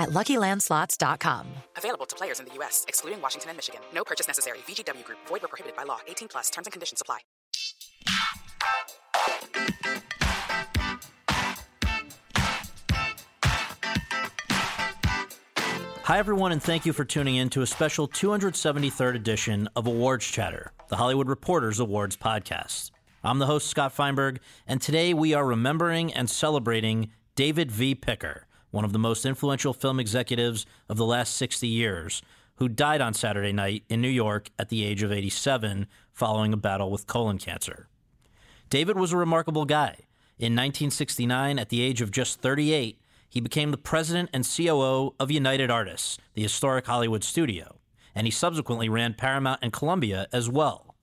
at LuckyLandSlots.com. Available to players in the U.S., excluding Washington and Michigan. No purchase necessary. VGW Group. Void where prohibited by law. 18 plus. Terms and conditions apply. Hi, everyone, and thank you for tuning in to a special 273rd edition of Awards Chatter, the Hollywood Reporters Awards podcast. I'm the host, Scott Feinberg, and today we are remembering and celebrating David V. Picker, one of the most influential film executives of the last 60 years, who died on Saturday night in New York at the age of 87 following a battle with colon cancer. David was a remarkable guy. In 1969, at the age of just 38, he became the president and COO of United Artists, the historic Hollywood studio, and he subsequently ran Paramount and Columbia as well.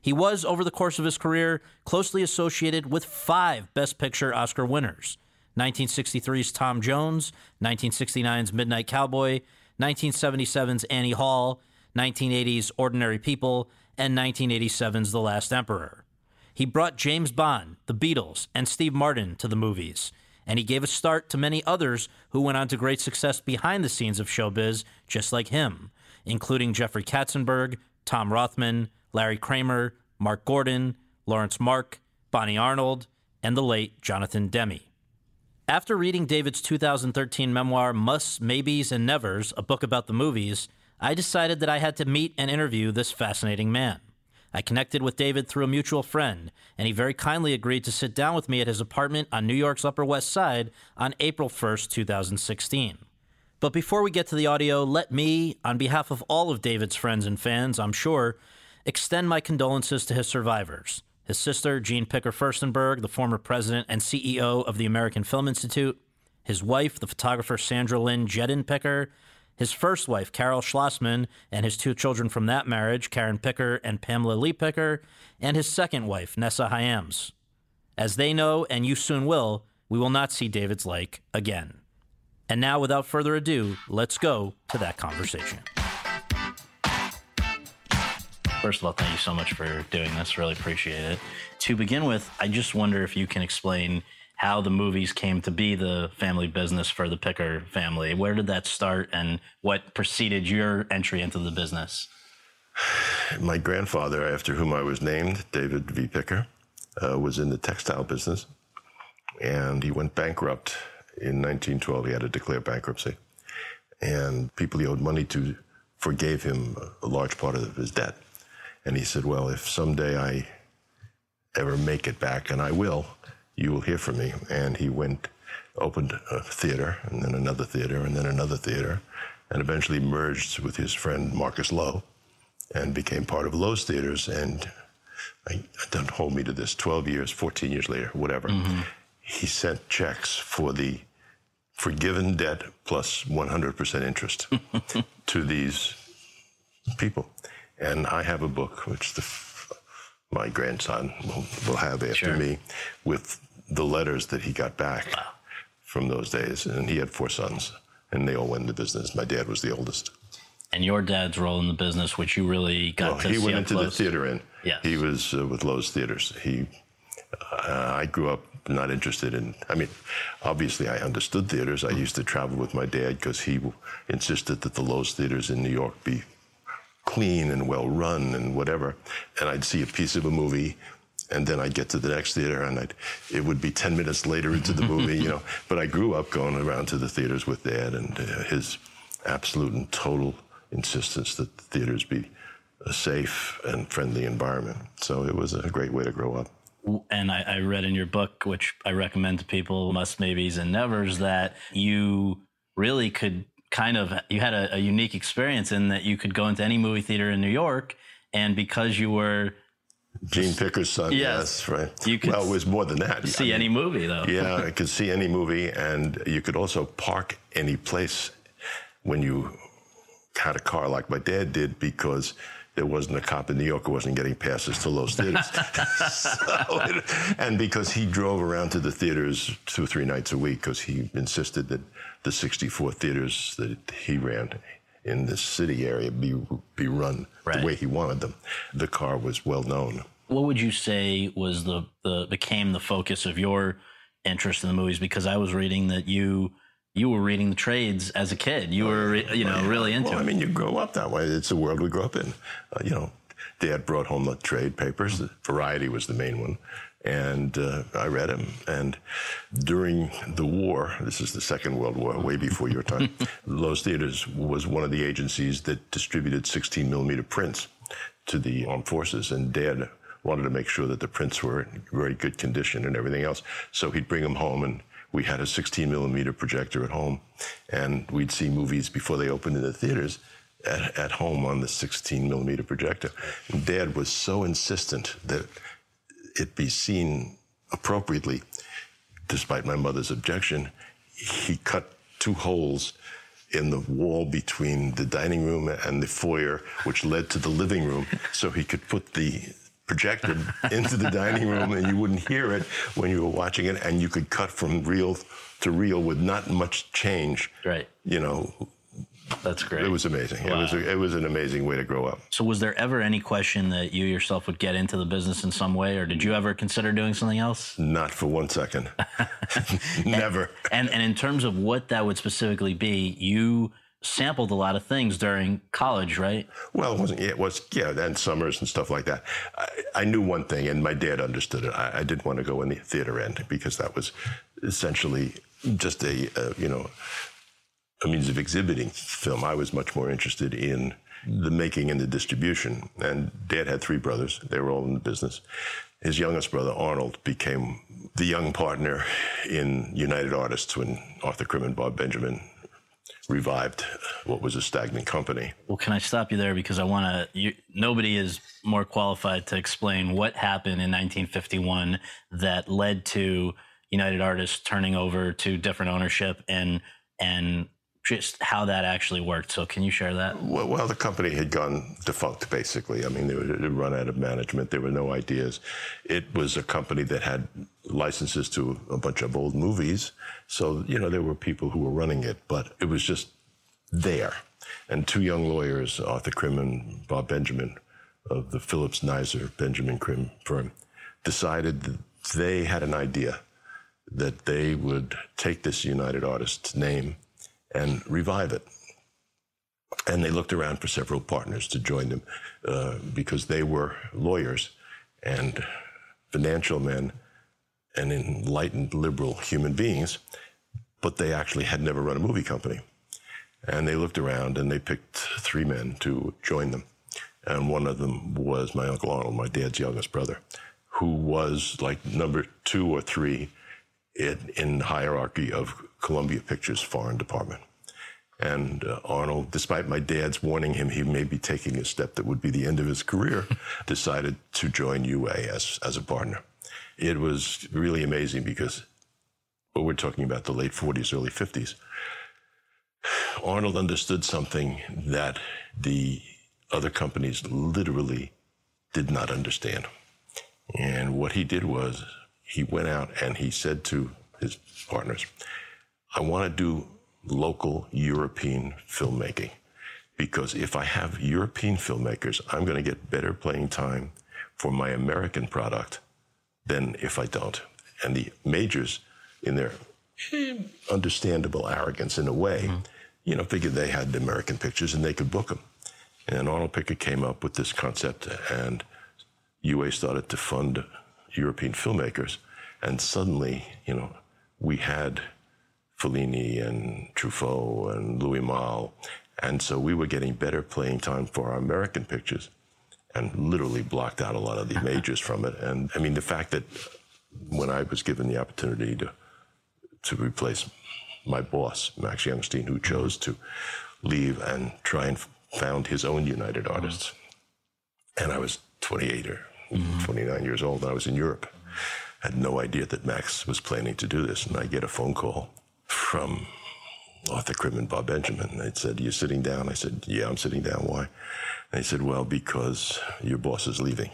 He was, over the course of his career, closely associated with five Best Picture Oscar winners 1963's Tom Jones, 1969's Midnight Cowboy, 1977's Annie Hall, 1980's Ordinary People, and 1987's The Last Emperor. He brought James Bond, the Beatles, and Steve Martin to the movies and he gave a start to many others who went on to great success behind the scenes of showbiz, just like him, including Jeffrey Katzenberg, Tom Rothman, Larry Kramer, Mark Gordon, Lawrence Mark, Bonnie Arnold, and the late Jonathan Demme. After reading David's 2013 memoir, Musts, Maybes, and Nevers, a book about the movies, I decided that I had to meet and interview this fascinating man. I connected with David through a mutual friend, and he very kindly agreed to sit down with me at his apartment on New York's Upper West Side on April 1st, 2016. But before we get to the audio, let me, on behalf of all of David's friends and fans, I'm sure, extend my condolences to his survivors. His sister, Jean Picker Furstenberg, the former president and CEO of the American Film Institute, his wife, the photographer Sandra Lynn Jedin Picker, his first wife, Carol Schlossman, and his two children from that marriage, Karen Picker and Pamela Lee Picker, and his second wife, Nessa Hyams. As they know, and you soon will, we will not see David's like again. And now, without further ado, let's go to that conversation. First of all, thank you so much for doing this. Really appreciate it. To begin with, I just wonder if you can explain how the movies came to be the family business for the Picker family. Where did that start and what preceded your entry into the business? My grandfather, after whom I was named, David V. Picker, uh, was in the textile business and he went bankrupt in 1912. He had to declare bankruptcy. And people he owed money to forgave him a large part of his debt. And he said, Well, if someday I ever make it back, and I will, you will hear from me. And he went, opened a theater, and then another theater, and then another theater, and eventually merged with his friend Marcus Loew and became part of Loew's Theaters. And I, don't hold me to this, 12 years, 14 years later, whatever, mm-hmm. he sent checks for the forgiven debt plus 100% interest to these people. And I have a book, which the my grandson will, will have after sure. me with the letters that he got back wow. from those days. And he had four sons, and they all went into business. My dad was the oldest. And your dad's role in the business, which you really got well, to he see went into close. the theater in. Yes. He was uh, with Loew's Theaters. He, uh, I grew up not interested in. I mean, obviously, I understood theaters. I used to travel with my dad because he insisted that the Loew's Theaters in New York be clean and well run and whatever. And I'd see a piece of a movie and then I'd get to the next theater and I'd, it would be 10 minutes later into the movie, you know. But I grew up going around to the theaters with dad and uh, his absolute and total insistence that the theaters be a safe and friendly environment. So it was a great way to grow up. And I, I read in your book, which I recommend to people, Must Maybes and Nevers, that you really could kind of you had a, a unique experience in that you could go into any movie theater in New York, and because you were Gene Picker's son. Yes. Yes, right. You could well, it was more than that. see I mean, any movie though. yeah, I could see any movie, and you could also park any place when you had a car, like my dad did, because there wasn't a cop in New York who wasn't getting passes to Loew's Theaters. so it- and because he drove around to the theaters two or three nights a week, because he insisted that the 64 theaters that he ran in the city area be be run Right. the way he wanted them. The car was well known. What would you say was the, the became the focus of your interest in the movies? Because I was reading that you you were reading the trades as a kid. You were you know really into Well, I mean, you grow up that way. It's the world we grew up in. Uh, you know, Dad brought home the trade papers. The Variety was the main one, and uh, I read him. And during the war, this is the Second World War, way before your time. Loew's Theaters was one of the agencies that distributed 16 millimeter prints to the armed forces, and Dad wanted to make sure that the prints were in very good condition and everything else. So he'd bring them home and we had a 16 millimeter projector at home, and we'd see movies before they opened in the theaters at, at home on the 16 millimeter projector. And Dad was so insistent that it be seen appropriately, despite my mother's objection. He cut two holes in the wall between the dining room and the foyer, which led to the living room, so he could put the projector into the dining room and you wouldn't hear it when you were watching it and you could cut from reel to reel with not much change Right. you know That's great. it was amazing it was a, it was an amazing way to grow up so was there ever any question that you yourself would get into the business in some way, or did you ever consider doing something else? not for one second never And and in terms of what that would specifically be, you sampled a lot of things during college, right? Well, it wasn't. Yeah, it was. Yeah, and summers and stuff like that. I, I knew one thing, and my dad understood it. I, I didn't want to go in the theater end because that was essentially just a uh, you know a means of exhibiting film. I was much more interested in the making and the distribution. And Dad had three brothers. They were all in the business. His youngest brother, Arnold, became the young partner in United Artists when Arthur Krim and Bob Benjamin revived what was a stagnant company. Well, can I stop you there because I want to? Nobody is more qualified to explain what happened in 1951 that led to United Artists turning over to different ownership and and just how that actually worked. So, can you share that? Well, well, the company had gone defunct, basically. I mean, they were run out of management. There were no ideas. It was a company that had licenses to a bunch of old movies. So, you know, there were people who were running it, but it was just there. And two young lawyers, Arthur Krim and Bob Benjamin of the Phillips Nizer Benjamin Krim firm, decided that they had an idea that they would take this United Artists name and revive it. And they looked around for several partners to join them uh, because they were lawyers and financial men and enlightened liberal human beings, but they actually had never run a movie company. And they looked around and they picked three men to join them. And one of them was my Uncle Arnold, my dad's youngest brother, who was like number two or three in, in hierarchy of Columbia Pictures foreign department. And uh, Arnold, despite my dad's warning him he may be taking a step that would be the end of his career, decided to join UA as, as a partner. It was really amazing because well, we're talking about the late 40s, early 50s. Arnold understood something that the other companies literally did not understand. And what he did was he went out and he said to his partners, I want to do local European filmmaking because if I have European filmmakers, I'm going to get better playing time for my American product than if I don't. And the majors, in their understandable arrogance in a way, mm-hmm. you know, figured they had the American pictures and they could book them. And Arnold Picker came up with this concept, and UA started to fund European filmmakers. And suddenly, you know, we had Fellini and Truffaut and Louis Malle. And so we were getting better playing time for our American pictures and literally blocked out a lot of the majors from it. And I mean, the fact that when I was given the opportunity to to replace my boss, Max Youngstein, who chose to leave and try and found his own United Artists, mm-hmm. and I was 28 or Mm-hmm. 29 years old, and I was in Europe. Had no idea that Max was planning to do this, and I get a phone call from Arthur Krim and Bob Benjamin. They said, You're sitting down?" I said, "Yeah, I'm sitting down. Why?" They said, "Well, because your boss is leaving."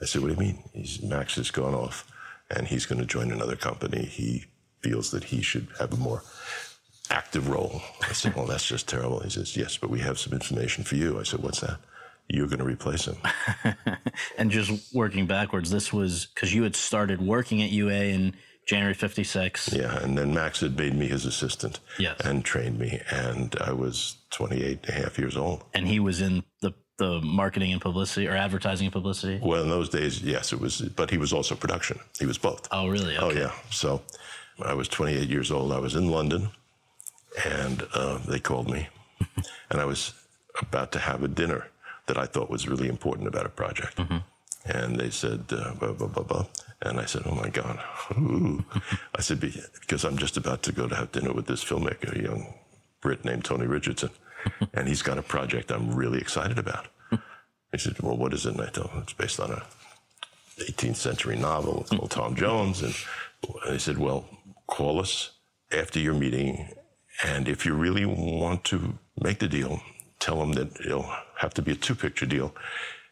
I said, "What do you mean?" He's, Max has gone off, and he's going to join another company. He feels that he should have a more active role. I said, "Well, that's just terrible." He says, "Yes, but we have some information for you." I said, "What's that?" You're going to replace him. and just working backwards, this was because you had started working at UA in January 56. Yeah, and then Max had made me his assistant Yes. and trained me, and I was 28 and a half years old. And he was in the, the marketing and publicity or advertising and publicity. Well, in those days, yes, it was, but he was also production. He was both. Oh, really? Oh, yeah. So I was 28 years old. I was in London, and uh, they called me, and I was about to have a dinner that I thought was really important about a project. And they said, uh, blah, blah, blah, blah. And I said, oh my God. I said, "Be- because I'm just about to go to have dinner with this filmmaker, a young Brit named Tony Richardson. and he's got a project I'm really excited about. He said, well, what is it? And I told him it's based on a 18th century novel called Tom Jones. And they said, well, call us after your meeting. And if you really want to make the deal, tell them that it'll have to be a two picture deal.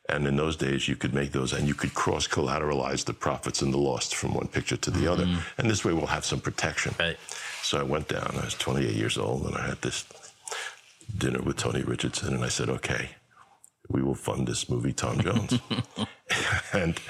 And in those days, you could make those and you could cross collateralize the profits and the loss from one picture to the other. And this way, we'll have some protection. Right. So I went down. I was 28 years old, and I had this dinner with Tony Richardson, and I said, "Okay, we will fund this movie, Tom Jones." and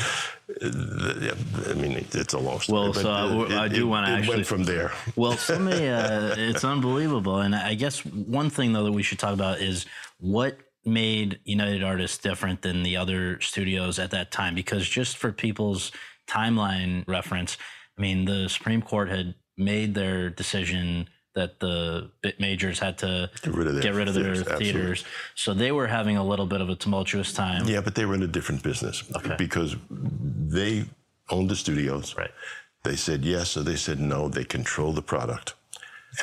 uh, yeah, I mean, it, it's a long story. Well, so I- it- I do wanna It actually- went from there. Well, somebody, uh, it's unbelievable. And I guess one thing, though, that we should talk about is what made United Artists different than the other studios at that time. Because just for people's timeline reference, I mean, the Supreme Court had made their decision that the bit majors had to Get rid of their rid of their theaters, theaters. So they were having a little bit of a tumultuous time. Yeah, but they were in a different business Okay. because they owned the studios. Right. They said yes, or they said no. They control the product.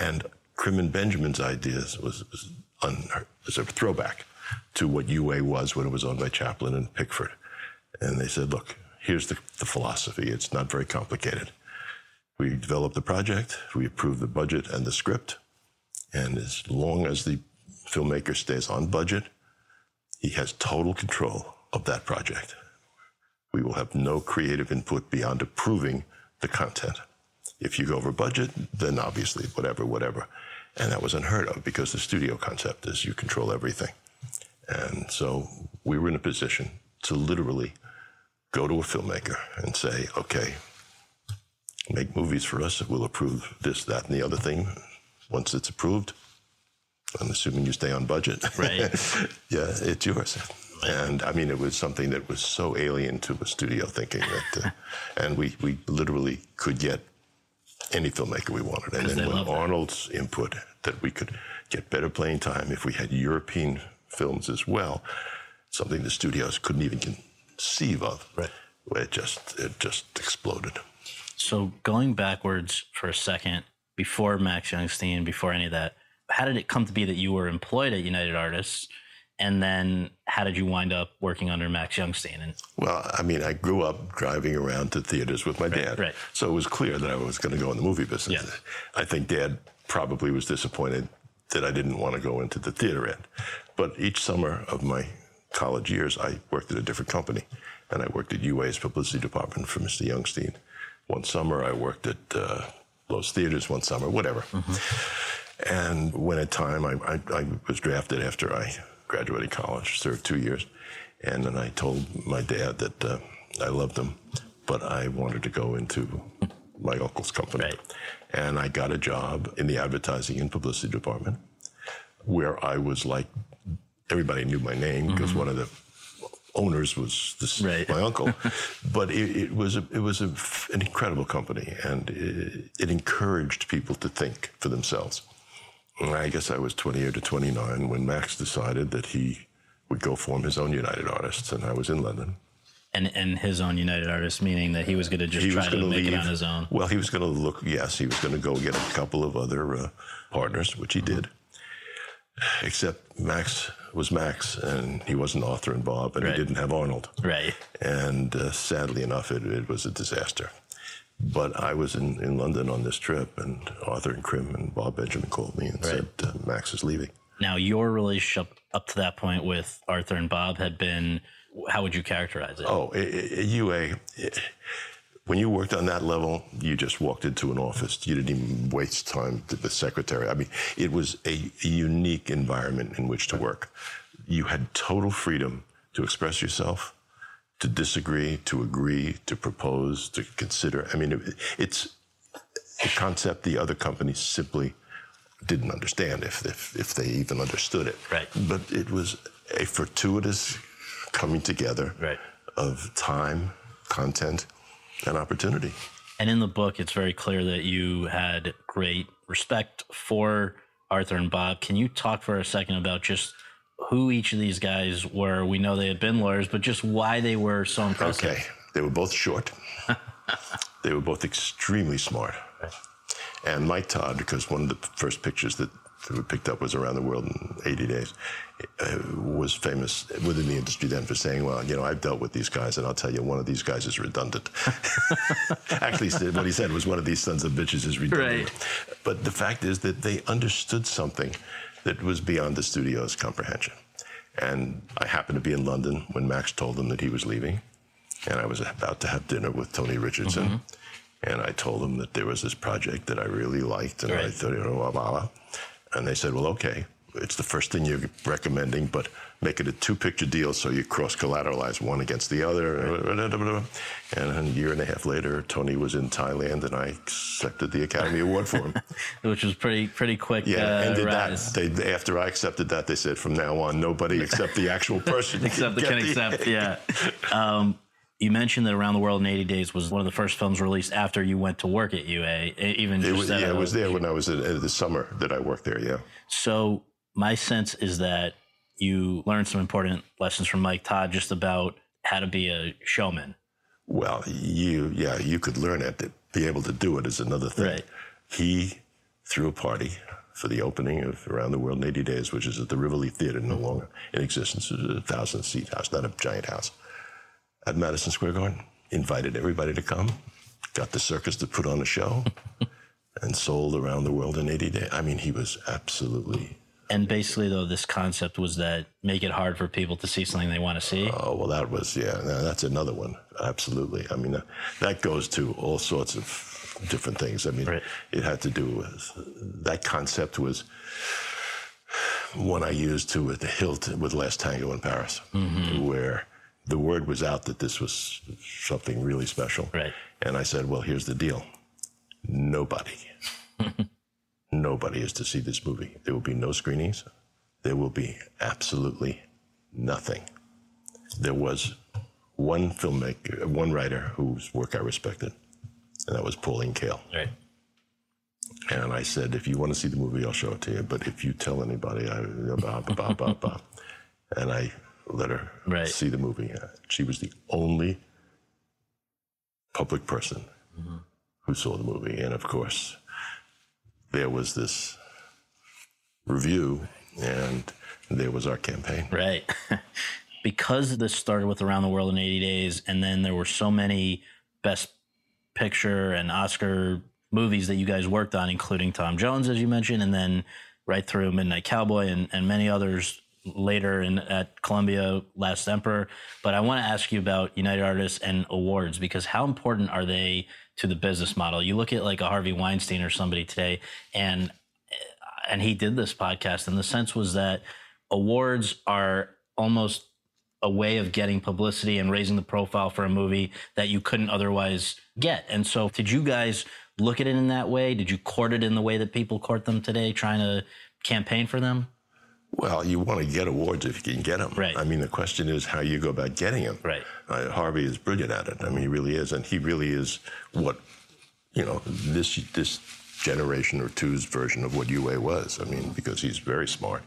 And Krim and Benjamin's ideas was, was, un, was a throwback to what UA was when it was owned by Chaplin and Pickford. And they said, look, here's the, the philosophy. It's not very complicated. We develop the project, we approve the budget and the script. And as long as the filmmaker stays on budget, he has total control of that project. We will have no creative input beyond approving the content. If you go over budget, then obviously whatever, whatever. And that was unheard of because the studio concept is you control everything. And so we were in a position to literally go to a filmmaker and say, okay, make movies for us. We'll approve this, that, and the other thing. Once it's approved, I'm assuming you stay on budget. Right. yeah, it's yours. And I mean, it was something that was so alien to a studio thinking that, uh, and we, we literally could get any filmmaker we wanted. And then when. Arnold's input that we could get better playing time if we had European films as well, something the studios couldn't even conceive of. Right. It just it just exploded. So going backwards for a second, before Max Youngstein, before any of that, how did it come to be that you were employed at United Artists? And then how did you wind up working under Max Youngstein? And Well, I mean, I grew up driving around to theaters with my dad. right. So it was clear that I was going to go in the movie business. Yeah. I think dad probably was disappointed that I didn't want to go into the theater end. But each summer of my college years, I worked at a different company. And I worked at UA's publicity department for Mr. Youngstein. One summer, I worked at uh, Loew's Theaters one summer, whatever. And when at time I, I, I was drafted after I graduated college, served two years, and then I told my dad that uh, I loved him, but I wanted to go into my uncle's company. Right. And I got a job in the advertising and publicity department, where I was like, everybody knew my name because one of the owners was this, Right. my uncle. but it, it was a, it was a, an incredible company, and it, it encouraged people to think for themselves. And I guess I was 28 to 29 when Max decided that he would go form his own United Artists, and I was in London. And and his own United Artists, meaning that he was going to just he try to make leave it on his own. Well, he was going to look. Yes, he was going to go get a couple of other uh, partners, which he did. Except Max was Max, and he wasn't Arthur and Bob, and Right. he didn't have Arnold. Right. And uh, sadly enough, it, it was a disaster. But I was in, in London on this trip, and Arthur and Krim and Bob Benjamin called me and said, uh, Max is leaving. Now, your relationship up to that point with Arthur and Bob had been, how would you characterize it? Oh, i- i- UA, i- when you worked on that level, you just walked into an office. You didn't even waste time with the secretary. I mean, it was a, unique environment in which to work. You had total freedom to express yourself, to disagree, to agree, to propose, to consider. I mean, it, it's a concept the other companies simply didn't understand if, if, if they even understood it. Right. But it was a fortuitous coming together Right. of time, content, and opportunity. And in the book, it's very clear that you had great respect for Arthur and Bob. Can you talk for a second about just who each of these guys were? We know they had been lawyers, but just why they were so impressive. Okay. They were both short. they were both extremely smart. And Mike Todd, because one of the first pictures that we picked up was around the world in 80 days, was famous within the industry then for saying, well, you know, I've dealt with these guys, and I'll tell you, one of these guys is redundant. Actually, what he said was one of these sons of bitches is redundant. Right. But the fact is that they understood something that was beyond the studio's comprehension. And I happened to be in London when Max told them that he was leaving. And I was about to have dinner with Tony Richardson. Mm-hmm. And I told them that there was this project that I really liked. And I thought, you know, blah, blah, blah. And they said, well, okay, it's the first thing you're recommending, but make it a two picture deal so you cross collateralize one against the other. And a year and a half later, Tony was in Thailand and I accepted the Academy Award for him. Which was pretty pretty quick. Yeah, uh, ended rise. that. They, after I accepted that, they said from now on, nobody except the actual person Except the get can accept, yeah. Um, you mentioned that Around the World in 80 Days was one of the first films released after you went to work at UA. Even It just was, yeah, it was there when I was in, in the summer that I worked there. Yeah. So my sense is that you learned some important lessons from Mike Todd just about how to be a showman. Well, you, yeah, you could learn it. Be able to do it is another thing. Right. He threw a party for the opening of Around the World in 80 Days, which is at the Rivoli Theater, no longer in existence. It was a thousand seat house, not a giant house, at Madison Square Garden. Invited everybody to come, got the circus to put on a show, and sold Around the World in 80 Days. I mean, he was absolutely And basically, though, this concept was that make it hard for people to see something they want to see. Oh well, that was yeah. That's another one. Absolutely. I mean, uh, that goes to all sorts of different things. I mean, Right. it had to do with that concept was one I used to with the hilt with Last Tango in Paris, where the word was out that this was something really special. Right. And I said, well, here's the deal. Nobody, nobody is to see this movie. There will be no screenings. There will be absolutely nothing. There was one filmmaker, one writer whose work I respected, and that was Pauline Kael. Right. And I said, if you want to see the movie, I'll show it to you. But if you tell anybody, I, blah, blah, blah, blah, blah. And I let her Right. see the movie. Uh, She was the only public person who saw the movie. And of course, there was this review, and there was our campaign. Right. because this started with Around the World in 80 Days, and then there were so many Best Picture and Oscar movies that you guys worked on, including Tom Jones, as you mentioned, and then right through Midnight Cowboy and, and many others later in at Columbia Last Emperor. But I want to ask you about United Artists and awards because how important are they to the business mm-hmm. model? You look at like a Harvey Weinstein or somebody today, and and he did this podcast, and the sense was that awards are almost a way of getting publicity and raising the profile for a movie that you couldn't otherwise get. And so, did you guys look at it in that way? Did you court it in the way that people court them today, trying to campaign for them? Well, you want to get awards if you can get them. Right. I mean, the question is how you go about getting them. Right. Uh, Harvey is brilliant at it. I mean, he really is, and he really is what you know this this generation or two's version of what UA was. I mean, because he's very smart,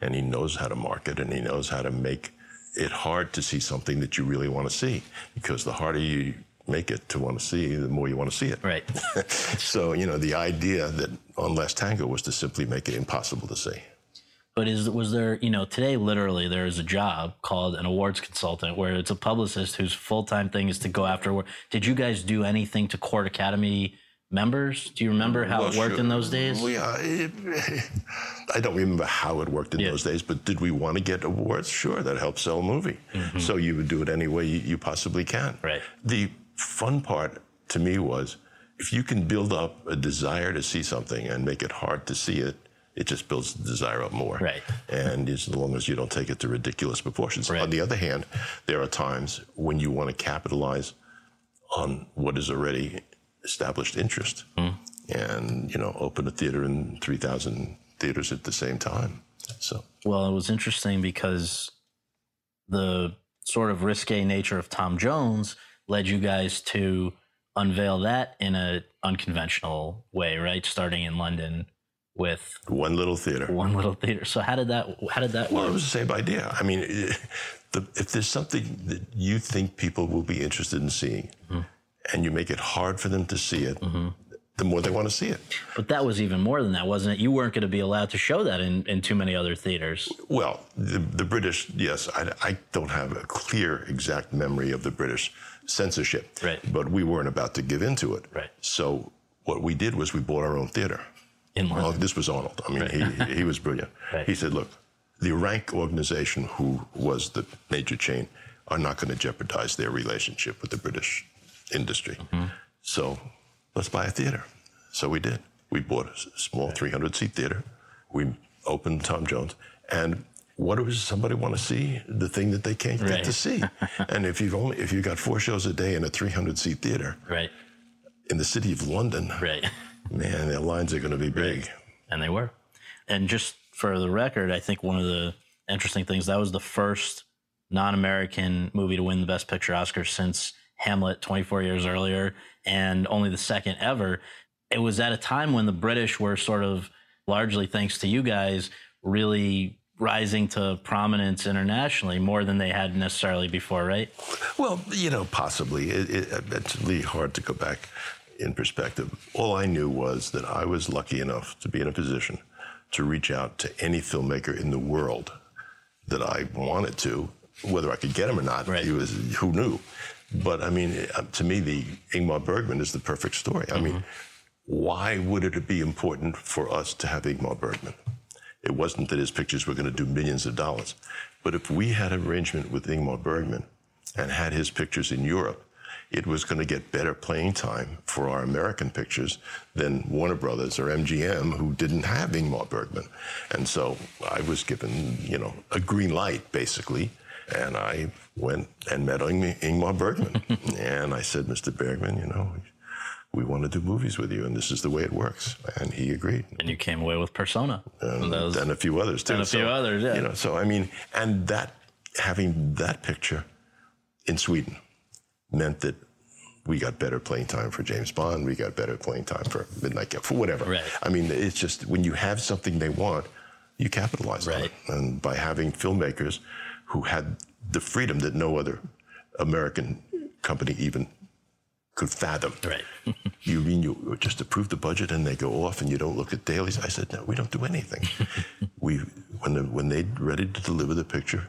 and he knows how to market and he knows how to make it hard to see something that you really want to see because the harder you make it to want to see, the more you want to see it. Right. so, you know, the idea that on Last Tango was to simply make it impossible to see. But is was there, you know, today literally there is a job called an awards consultant where it's a publicist whose full time thing is to go after. award- Did you guys do anything to court Academy members? Do you remember how Well, it worked sure. in those days? Well, yeah, it, I don't remember how it worked in Yeah. those days, but did we want to get awards? Sure, that helps sell a movie. So you would do it any way you, you possibly can. Mm-hmm. Right. The fun part to me was if you can build up a desire to see something and make it hard to see it, it just builds the desire up more. Right. And as long as you don't take it to ridiculous proportions. Right. On the other hand, there are times when you want to capitalize on what is already established interest hmm. and you know open a theater in 3000 theaters at the same time so Well, it was interesting because the sort of risque nature of Tom Jones led you guys to unveil that in a unconventional way, right? Starting in London with one little theater one little theater. So how did that how did that well it was the same idea i mean it- the, if there's something that you think people will be interested in seeing mm-hmm. and you make it hard for them to see it mm-hmm. the more they want to see it But that was even more than that, wasn't it? You weren't going to be allowed to show that in, in too many other theaters. Well, the, the British, yes, I, I don't have a clear, exact memory of the British censorship. Right. But we weren't about to give into it. Right. So what we did was we bought our own theater. In Well, this was Arnold. I mean, he, he was brilliant. Right. He said, look, the rank organization, who was the major chain, are not going to jeopardize their relationship with the British industry. Mm-hmm. So let's buy a theater. So we did. We bought a small 300 seat theater. We opened Tom Jones. And what does somebody want to see? The thing that they can't Right. get to see. and if you've only if you've got four shows a day in a 300 seat theater Right, in the city of London, right. man, the lines are going to be big. And they were. And just for the record, I think one of the interesting things that was the first non-American movie to win the Best Picture Oscar since Hamlet 24 years earlier, and only the second ever. It was at a time when the British were sort of largely thanks to you guys really rising to prominence internationally more than they had necessarily before, right? Well, you know, possibly. It, it, it's really hard to go back in perspective. All I knew was that I was lucky enough to be in a position to reach out to any filmmaker in the world that I wanted to, whether I could get him or not. Right. It was who knew. But I mean, uh, to me, the Ingmar Bergman is the perfect story. I mean, why would it be important for us to have Ingmar Bergman? It wasn't that his pictures were going to do millions of dollars. But if we had an arrangement with Ingmar Bergman and had his pictures in Europe, it was going to get better playing time for our American pictures than Warner Brothers or MGM, who didn't have Ingmar Bergman. And so I was given, you know, a green light, basically. And I went and met Ing- Ingmar Bergman. and I said, Mr. Bergman, you know, we want to do movies with you, and this is the way it works. And he agreed And you came away with Persona. and, was- and a few others too. and a few others, yeah. You know, so I mean, and that having that picture in Sweden meant that we got better playing time for James Bond. We got better playing time for Midnight Cowboy, for whatever. Right. I mean, it's just when you have something they want, you capitalize on it. And by having filmmakers who had the freedom that no other American company even could fathom. Right. You mean you just approve the budget and they go off and you don't look at dailies? I said, no, we don't do anything. we when the, when they're ready to deliver the picture,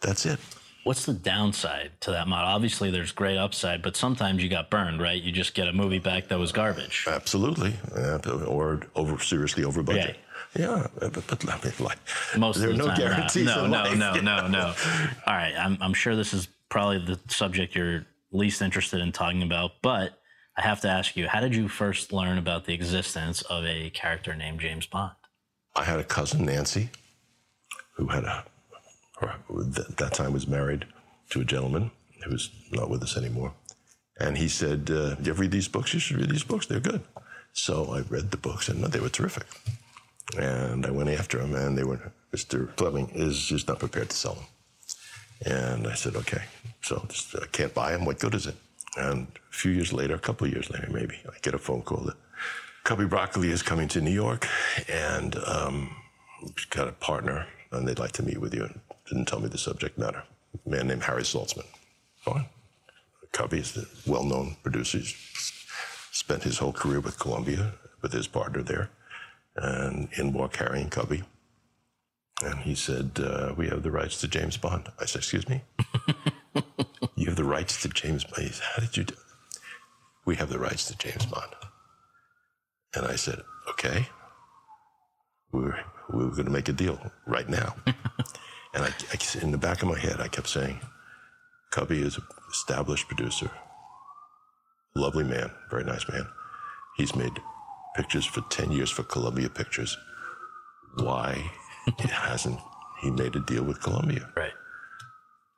that's it. What's the downside to that model? Obviously, there's great upside, but sometimes you got burned, right? You just get a movie back that was garbage. Absolutely, or over seriously over budget. Yeah, but, but I mean, like, Most there of are the no time, guarantees. No, no, life, no, you no, no. All right, I'm, I'm sure this is probably the subject you're least interested in talking about, but I have to ask you: How did you first learn about the existence of a character named James Bond? I had a cousin, Nancy, who had a, at that time was married to a gentleman who's not with us anymore. And he said, uh, You ever read these books? You should read these books. They're good. So I read the books and they were terrific. And I went after him and they were, Mr. Fleming is just not prepared to sell them. And I said, Okay, so I can't buy them. What good is it? And a few years later, a couple of years later, maybe, I get a phone call that Cubby Broccoli is coming to New York and um, got a partner and they'd like to meet with you. And didn't tell me the subject matter. A man named Harry Saltzman. Fine. Is a well-known producer. He's spent his whole career with Columbia, with his partner there. And in walked Harry and Cubby. And he said, uh, we have the rights to James Bond. I said, excuse me? you have the rights to James Bond? He said, How did you do We have the rights to James Bond. And I said, okay. We're, we were going to make a deal right now. and I, I, in the back of my head, I kept saying, Cubby is an established producer, lovely man, very nice man. He's made pictures for 10 years for Columbia Pictures. Why he hasn't he made a deal with Columbia? Right.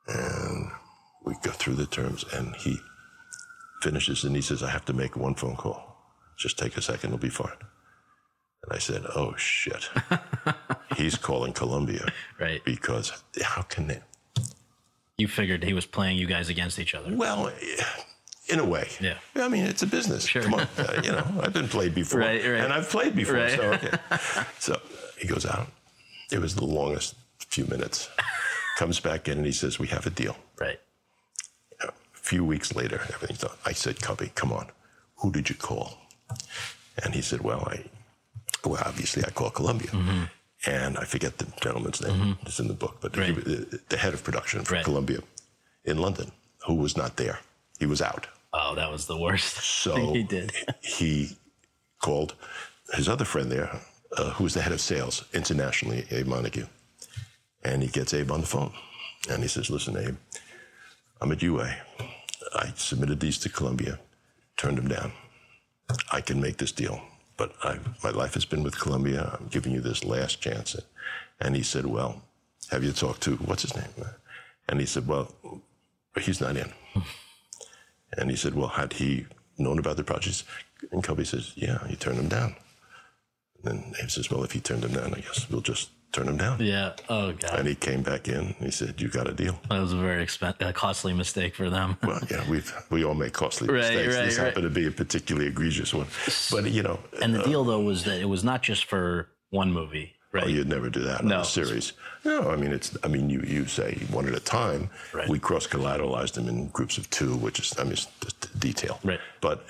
And we go through the terms, and he finishes and he says, I have to make one phone call. Just take a second, it'll be fine. And I said, Oh shit. He's calling Columbia. Right. Because how can they? You figured he was playing you guys against each other. Well, in a way. Yeah. I mean, it's a business. Sure. Come on. Uh, you know, I've been played before. Right, right. And I've played before. Right. So, okay. so he goes out. It was the longest few minutes. Comes back in and he says, We have a deal. Right. A few weeks later, everything's done. I said, Cubby, come on. Who did you call? And he said, Well, I, well, obviously I called Columbia. Mm-hmm. And I forget the gentleman's name. It's in the book, but Right. the, the head of production for Right. Columbia in London, who was not there. He was out. Oh, that was the worst So thing he did. he called his other friend there, uh, who was the head of sales internationally, Abe Montague. And he gets Abe on the phone. And he says, Listen, Abe, I'm at UA. I submitted these to Columbia, turned them down. I can make this deal. But I, my life has been with Columbia. I'm giving you this last chance. And he said, Well, have you talked to, what's his name? And he said, Well, he's not in. And he said, Well, had he known about the projects? And Cubby says, Yeah, he turned them down. And then Abe says, Well, if he turned them down, I guess we'll just turn them down. Yeah. Oh god. And he came back in he said, You got a deal. that was a very expensive, a costly mistake for them. Well, yeah, we've we all make costly Right, mistakes. right, this right. happened to be a particularly egregious one. But you know, And the uh, deal though was that it was not just for one movie, right? Oh, you'd never do that in No. a series. No, I mean it's. I mean you you say one at a time. Right. We cross collateralized them in groups of two, which is I mean it's just detail. Right. But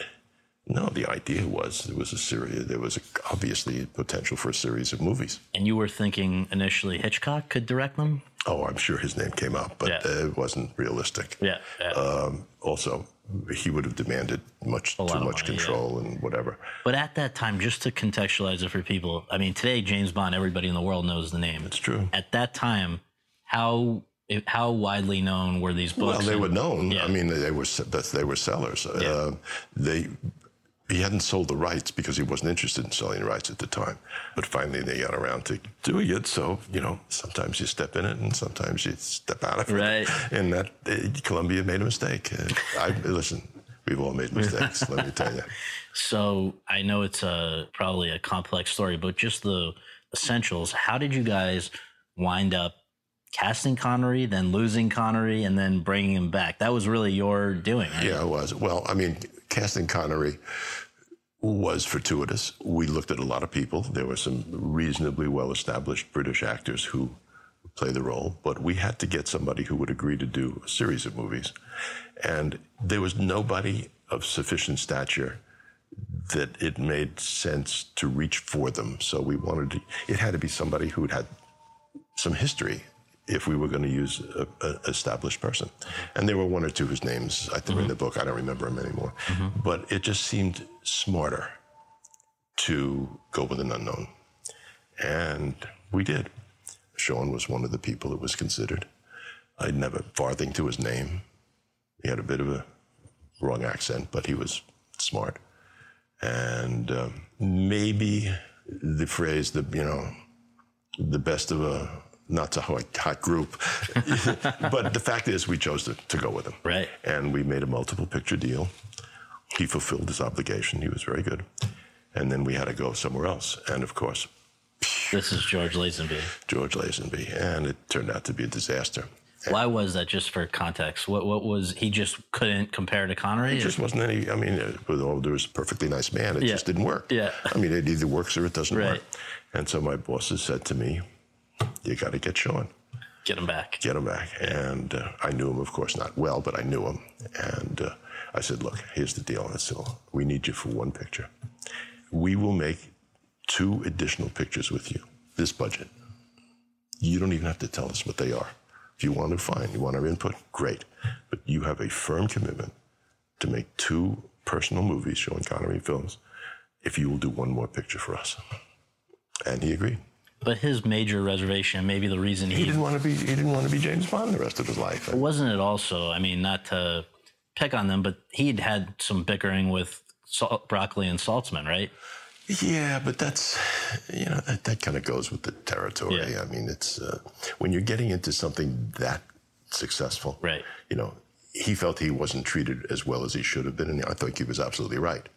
no, the idea was there was a series. There was a, obviously potential for a series of movies. and you were thinking initially Hitchcock could direct them? Oh, I'm sure his name came up, but Yeah. uh, it wasn't realistic. Yeah. yeah. Um, also, he would have demanded much too much money, yeah. control and whatever. but at that time, just to contextualize it for people, I mean, today James Bond, everybody in the world knows the name. It's true. At that time, how how widely known were these books? Well, they were known. Yeah. I mean, they were they were sellers. Uh, they he hadn't sold the rights because he wasn't interested in selling the rights at the time. But finally, they got around to doing it. So you know, sometimes you step in it, and sometimes you step out of it. Right. And that uh, Columbia made a mistake. Uh, I listen. We've all made mistakes. let me tell you. So I know it's a probably a complex story, but just the essentials. How did you guys wind up casting Connery, then losing Connery, and then bringing him back? That was really your doing. right? Yeah, it was. Well, I mean, casting Connery was fortuitous. We looked at a lot of people. There were some reasonably well established British actors who play the role, but we had to get somebody who would agree to do a series of movies. And there was nobody of sufficient stature that it made sense to reach for them. So we wanted to, it had to be somebody who had some history if we were going to use a, a established person. And there were one or two whose names I think are in the mm-hmm. book. I don't remember them anymore. Mm-hmm. But it just seemed smarter to go with an unknown. And we did. Sean was one of the people that was considered. I'd never farthing to his name. He had a bit of a wrong accent, but he was smart. And um, maybe the phrase that, you know, the best of a not so hot, hot group. but the fact is, we chose to, to go with him. Right. And we made a multiple picture deal. He fulfilled his obligation. He was very good. And then we had to go somewhere else. And of course, This is George Lazenby. George Lazenby. And it turned out to be a disaster. Why was that? Just for context, what what was he just couldn't compare to Connery? It just wasn't any, I mean, uh, with all due respect, perfectly nice man. It Yeah. just didn't work. Yeah. I mean, it either works or it doesn't Right. work. And so my bosses said to me, You got to get Sean, Get him back. get him back. And uh, I knew him, of course, not well, but I knew him. And uh, I said, look, here's the deal. I said, we need you for one picture. We will make two additional pictures with you. This budget. You don't even have to tell us what they are. If you want to, fine. You want our input, great. But you have a firm commitment to make two personal movies showing Connery films if you will do one more picture for us. And he agreed. But his major reservation, maybe the reason He he, didn't want to be. He didn't want to be James Bond the rest of his life. wasn't it also, I mean, not to pick on them, but he'd had some bickering with Salt, Broccoli and Saltzman, right? Yeah, but that's you know that, that kind of goes with the territory. Yeah. I mean, it's uh, when you're getting into something that successful, Right. You know, he felt he wasn't treated as well as he should have been, and I think he was absolutely right.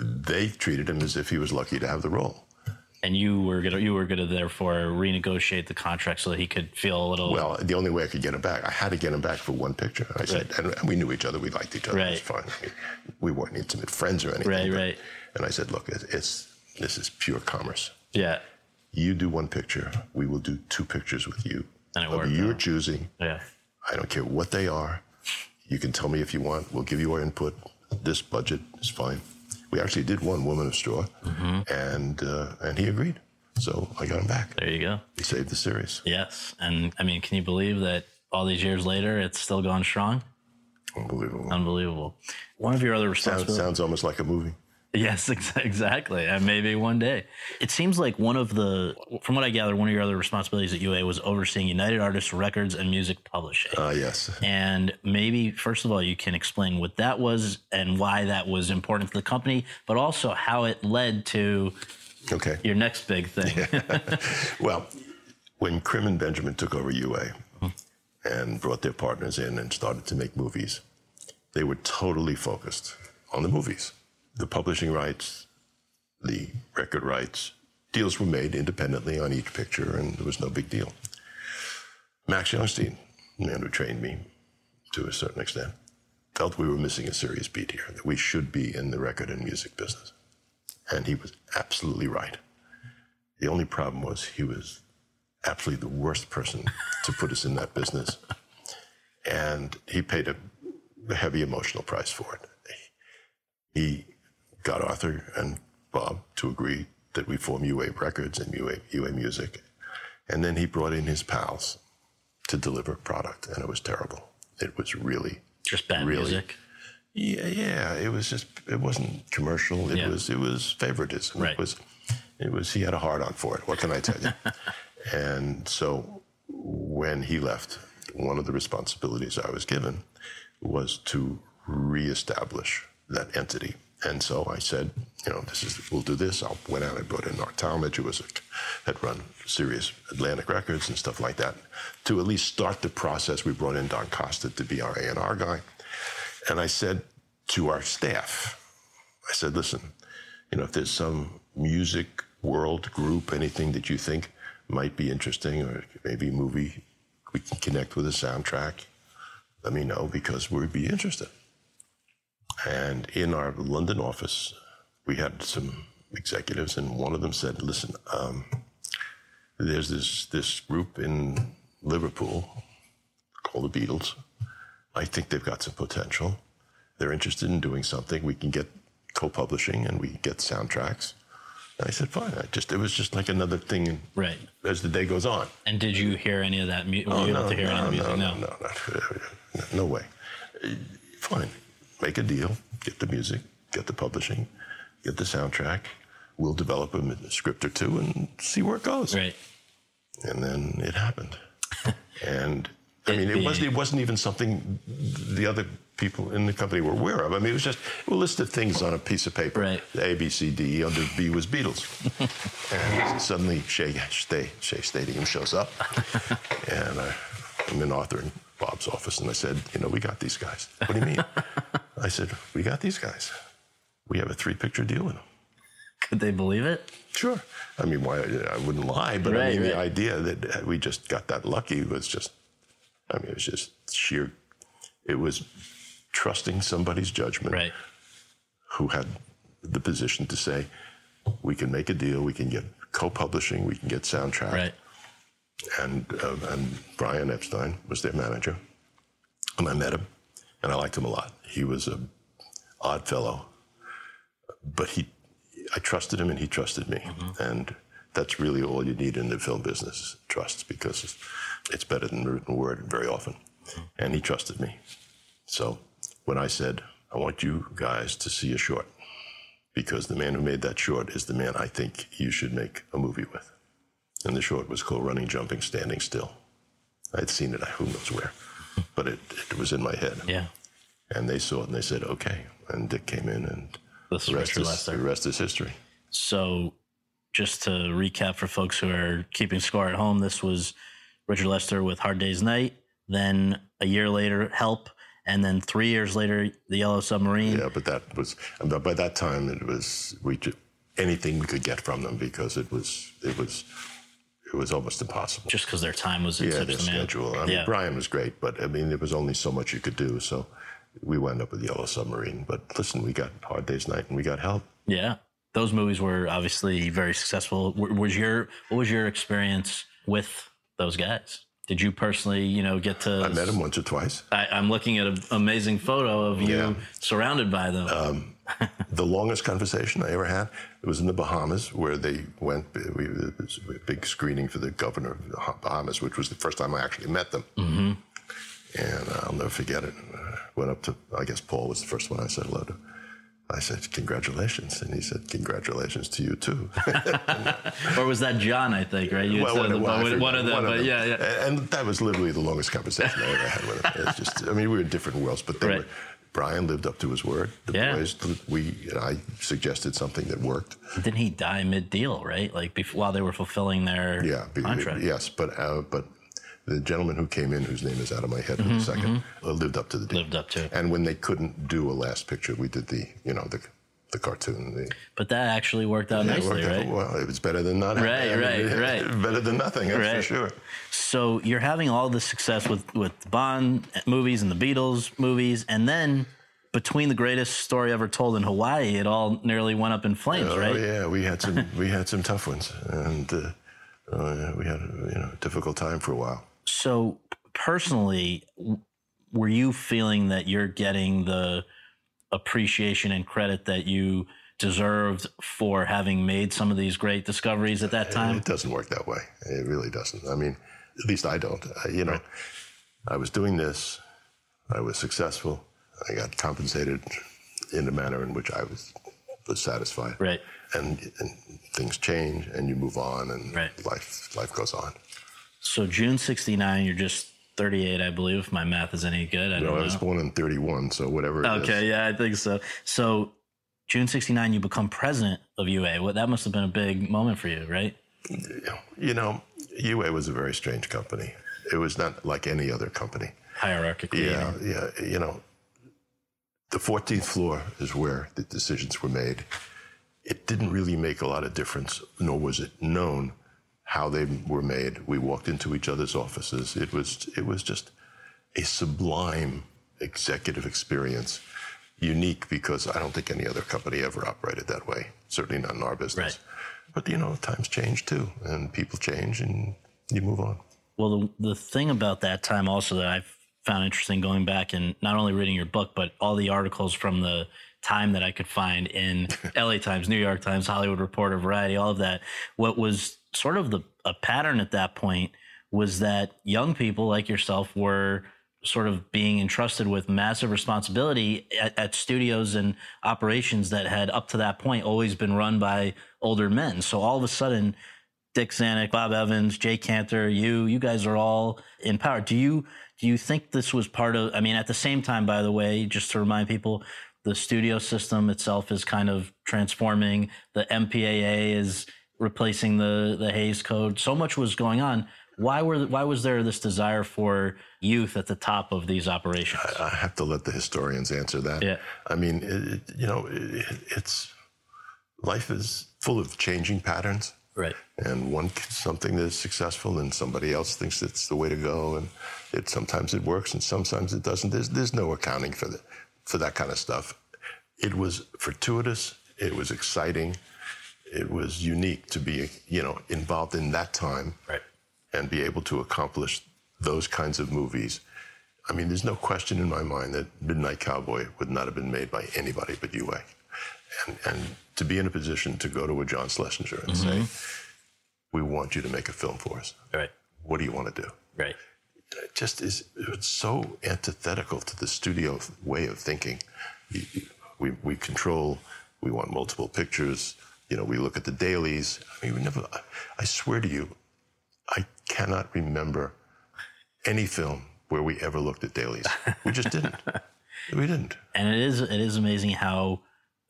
They treated him as if he was lucky to have the role. And you were gonna, you were gonna therefore renegotiate the contract so that he could feel a little. Well, the only way I could get him back, I had to get him back for one picture. I said, and, we knew each other, we liked each other, it was Right. fine. I mean, we weren't intimate friends or anything. Right, but- right. And I said, look, it's, it's this is pure commerce. yeah, You do one picture, we will do two pictures with you And it worked your out. choosing. yeah, I don't care what they are. You can tell me if you want. We'll give you our input. This budget is fine. We actually did one Woman of Straw, Mm-hmm. and uh, and he agreed. So I got him back. there you go. He saved the series. Yes, and I mean, can you believe that all these years later, it's still going strong? Unbelievable. Unbelievable. One of your other Sounds, responsibilities. sounds almost like a movie. Yes, ex- exactly. And maybe one day. It seems like one of the, from what I gather, one of your other responsibilities at UA was overseeing United Artists Records and Music Publishing. Ah, yes. and maybe, first of all, you can explain what that was and why that was important to the company, but also how it led to Okay. your next big thing. Well, when Krim and Benjamin took over UA and brought their partners in and started to make movies, they were totally focused on the movies. The publishing rights, the record rights, deals were made independently on each picture, and there was no big deal. Max Youngstein, the man who trained me to a certain extent, felt we were missing a serious beat here, that we should be in the record and music business. And he was absolutely right. The only problem was he was absolutely the worst person to put us in that business. And he paid a, heavy emotional price for it. He got Arthur and Bob to agree that we form UA Records and UA, UA Music. And then he brought in his pals to deliver product, and it was terrible. It was really Just bad Really? music. yeah, yeah. It was just. It wasn't commercial. It Yeah. was. It was favoritism. Right. It was. It was. He had a hard on for it. What can I tell you? and so, when he left, one of the responsibilities I was given was to reestablish that entity. And so I said, you know, this is we'll do this. I went out and brought in Art Talmadge, who was a, had run serious Atlantic Records and stuff like that, to at least start the process. We brought in Don Costa to be our A&R guy. And I said to our staff, I said, listen, you know, if there's some music world group, anything that you think might be interesting, or maybe a movie we can connect with a soundtrack, let me know because we'd be interested. And in our London office, we had some executives, and one of them said, listen, um, there's this, this group in Liverpool called the Beatles. I think they've got some potential. They're interested in doing something. We can get co-publishing and we get soundtracks. And I said, fine. I just it was just like another thing Right. as the day goes on. And did you hear any of that? Mu- were Oh, you able to hear any of the music? no, no, no, no, no way. Uh, Fine. Make a deal. Get the music. Get the publishing. Get the soundtrack. We'll develop a script or two and see where it goes. Right. And then it happened. and I mean, it wasn't. It wasn't even something the other people in the company were aware of. I mean, it was just a list of things on a piece of paper. Right. A, B, C, D. Under B was Beatles. and suddenly Shea, Shea, Shea Stadium shows up, and I, I'm an author, and Bob's office, and I said, you know, we got these guys. What do you mean? I said, we got these guys. We have a three-picture deal with them. Could they believe it? Sure. I mean, why? I wouldn't lie, but I Right, mean, the idea that we just got that lucky was just, I mean, it was just sheer, it was trusting somebody's judgment Right. who had the position to say, we can make a deal, we can get co publishing, we can get soundtrack. Right. And uh, and Brian Epstein was their manager, and I met him, and I liked him a lot. He was a odd fellow, but he, I trusted him, and he trusted me, and that's really all you need in the film business: trust, because it's, it's better than written word very often, and he trusted me. So when I said, I want you guys to see a short, because the man who made that short is the man I think you should make a movie with. And the short was called Running, Jumping, Standing Still. I'd seen it, who knows where, but it, it was in my head. Yeah. And they saw it and they said, okay. And Dick came in and This the rest, is, the rest is history. So, just to recap for folks who are keeping score at home, this was Richard Lester with Hard Day's Night. Then a year later, Help, and then three years later, The Yellow Submarine. Yeah, but that was, but by that time it was, we anything we could get from them because it was, it was, it was almost impossible. Just because their time was Yeah, such their schedule. I mean, yeah. Brian was great, but I mean, there was only so much you could do. So we wound up with Yellow Submarine. But listen, we got Hard Day's Night and we got Help. Yeah, those movies were obviously very successful. W- Was your what was your experience with those guys? Did you personally, you know, get to? I met him once or twice. I, I'm looking at an amazing photo of you Yeah. surrounded by them. Um, the longest conversation I ever had it was in the Bahamas, where they went. We, it was a big screening for the governor of the Bahamas, which was the first time I actually met them. Mm-hmm. And I'll never forget it. Uh, went up to, I guess Paul was the first one I said hello to. I said, "Congratulations," and he said, "Congratulations to you too." or was that John? I think right. You Well, said one, the- well, I one, one of them, one but yeah, yeah. And, and that was literally the longest conversation I ever had with him. It's just, I mean, we were in different worlds, but they Right. were, Brian lived up to his word. The Yeah. boys, we, I suggested something that worked. Didn't he die mid deal? Right, like before, while they were fulfilling their Yeah, contract. yes, but uh, but the gentleman who came in, whose name is out of my head for a 2nd uh, lived up to the deal. Mm-hmm, Lived up to it. And when they couldn't do a last picture, we did the, you know, the the cartoon. The, But that actually worked out it nicely, worked out right? Well, it was better than not. Right, having- right, right. Better than nothing, that's for Right. sure. So you're having all this success with with Bond movies and the Beatles movies, and then between the greatest story ever told in Hawaii, it all nearly went up in flames, right? Oh right? yeah, we had some we had some tough ones, and uh, uh, yeah, we had a you know difficult time for a while. So personally, were you feeling that you're getting the appreciation and credit that you deserved for having made some of these great discoveries at that time? It doesn't work that way. It really doesn't. I mean, at least I don't. I, you know, I was doing this. I was successful. I got compensated in a manner in which I was was satisfied. Right. And, and things change, and you move on, and Right. life life goes on. So June '69, you're just 38, I believe, if my math is any good. I know, I was born in '31, so whatever. It is. Okay, yeah, I think so. So June 69, you become president of UA. Well, that must have been a big moment for you, right? You know, UA was a very strange company. It was not like any other company. Hierarchically. Yeah, yeah. You know, the 14th floor is where the decisions were made. It didn't really make a lot of difference, nor was it known how they were made. We walked into each other's offices. It was it was just a sublime executive experience, unique because I don't think any other company ever operated that way. Certainly not in our business. Right. But you know, times change too, and people change, and you move on. Well, the, the thing about that time also that I found interesting going back and not only reading your book, but all the articles from the time that I could find in LA Times, New York Times, Hollywood Reporter, Variety, all of that. What was sort of the a pattern at that point was that young people like yourself were sort of being entrusted with massive responsibility at, at studios and operations that had up to that point always been run by older men. So all of a sudden, Dick Zanuck, Bob Evans, Jay Kanter, you, you guys are all in power. Do you do you think this was part of? I mean, at the same time, by the way, just to remind people, the studio system itself is kind of transforming. The MPAA is replacing the the Hays Code. So much was going on. Why were why was there this desire for youth at the top of these operations? I have to let the historians answer that. Yeah. I mean, it, it- you know, it, it's life is full of changing patterns, Right. and one something that is successful, and somebody else thinks it's the way to go, and it sometimes it works, and sometimes it doesn't. There's there's no accounting for the, for that kind of stuff. It was fortuitous. It was exciting. It was unique to be, you know, involved in that time Right. and be able to accomplish those kinds of movies. I mean, there's no question in my mind that Midnight Cowboy would not have been made by anybody but UA. And, and to be in a position to go to a John Schlesinger and say, mm-hmm. we want you to make a film for us. Right. What do you want to do? Right. It just is it's so antithetical to the studio way of thinking. You- you- We, we control, we want multiple pictures. You know, we look at the dailies. I mean, we never, I, I swear to you, I cannot remember any film where we ever looked at dailies. We just didn't. we didn't. and it is it is amazing how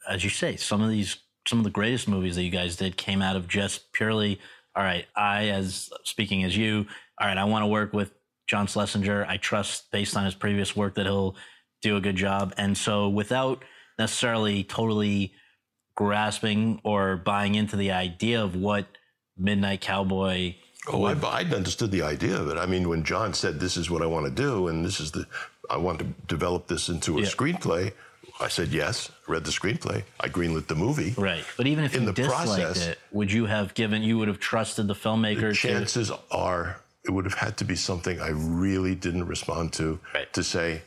as you say some of these some of the greatest movies that you guys did came out of just purely all right i as speaking as you all right i want to work with john schlesinger i trust based on his previous work that he'll do a good job and so without necessarily totally grasping or buying into the idea of what midnight cowboy Oh, I, I understood the idea of it. I mean, when John said, "This is what I want to do," and this is the, I want to develop this into a Yeah. screenplay, I said yes. Read the screenplay. I greenlit the movie. right but even if In you the disliked process- it would you have given you would have trusted the filmmaker to Chances are it would have had to be something I really didn't respond to. Right. To say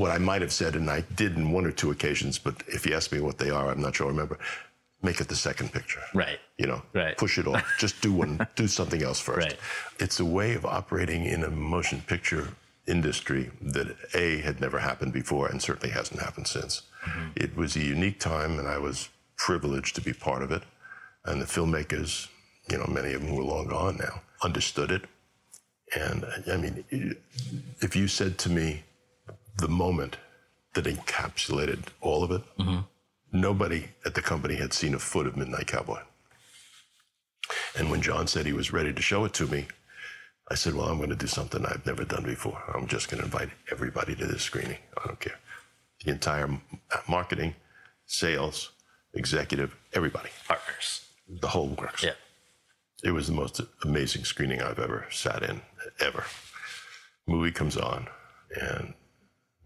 what I might have said, and I did in one or two occasions. But if you ask me what they are, I'm not sure I remember. Make it the second picture. right you know, Right. push it off. Just do one, do something else first. Right. It's a way of operating in a motion picture industry that A had never happened before and certainly hasn't happened since. Mm-hmm. It was a unique time and I was privileged to be part of it. And the filmmakers, you know, many of them who are long gone now, understood it. And I mean, if you said to me the moment that encapsulated all of it, nobody at the company had seen a foot of Midnight Cowboy. And when John said he was ready to show it to me, I said, Well, I'm going to do something I've never done before. I'm just going to invite everybody to this screening. I don't care. The entire uh, marketing, sales, executive, everybody, partners the whole works. yeah It was the most amazing screening I've ever sat in, ever. Movie comes on, and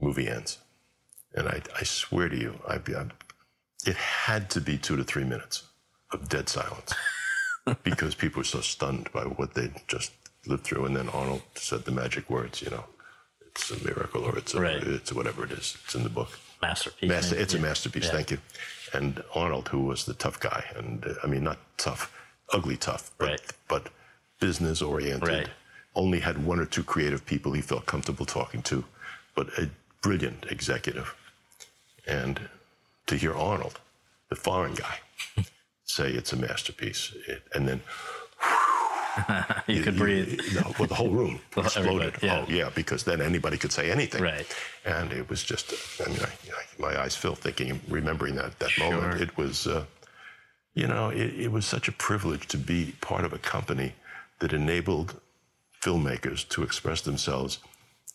movie ends. And I, I swear to you, I, I, it had to be two to three minutes of dead silence because people were so stunned by what they just lived through. And then Arnold said the magic words, you know, it's a miracle or it's a, Right. it's whatever it is. It's in the book. masterpiece. Master, it's a masterpiece. Yeah. Thank you. And Arnold, who was the tough guy, and uh, I mean not tough, ugly tough, but Right. but business oriented. Right. Only had one or two creative people he felt comfortable talking to, but a brilliant executive. And to hear Arnold, the foreign guy, say it's a masterpiece, it, and then You could breathe. no, well, the whole room exploded. yeah. Oh, yeah, because then anybody could say anything. Right. And it was just, I mean, I, my eyes filled thinking, remembering that, that moment. It was, uh, you know, it, it was such a privilege to be part of a company that enabled filmmakers to express themselves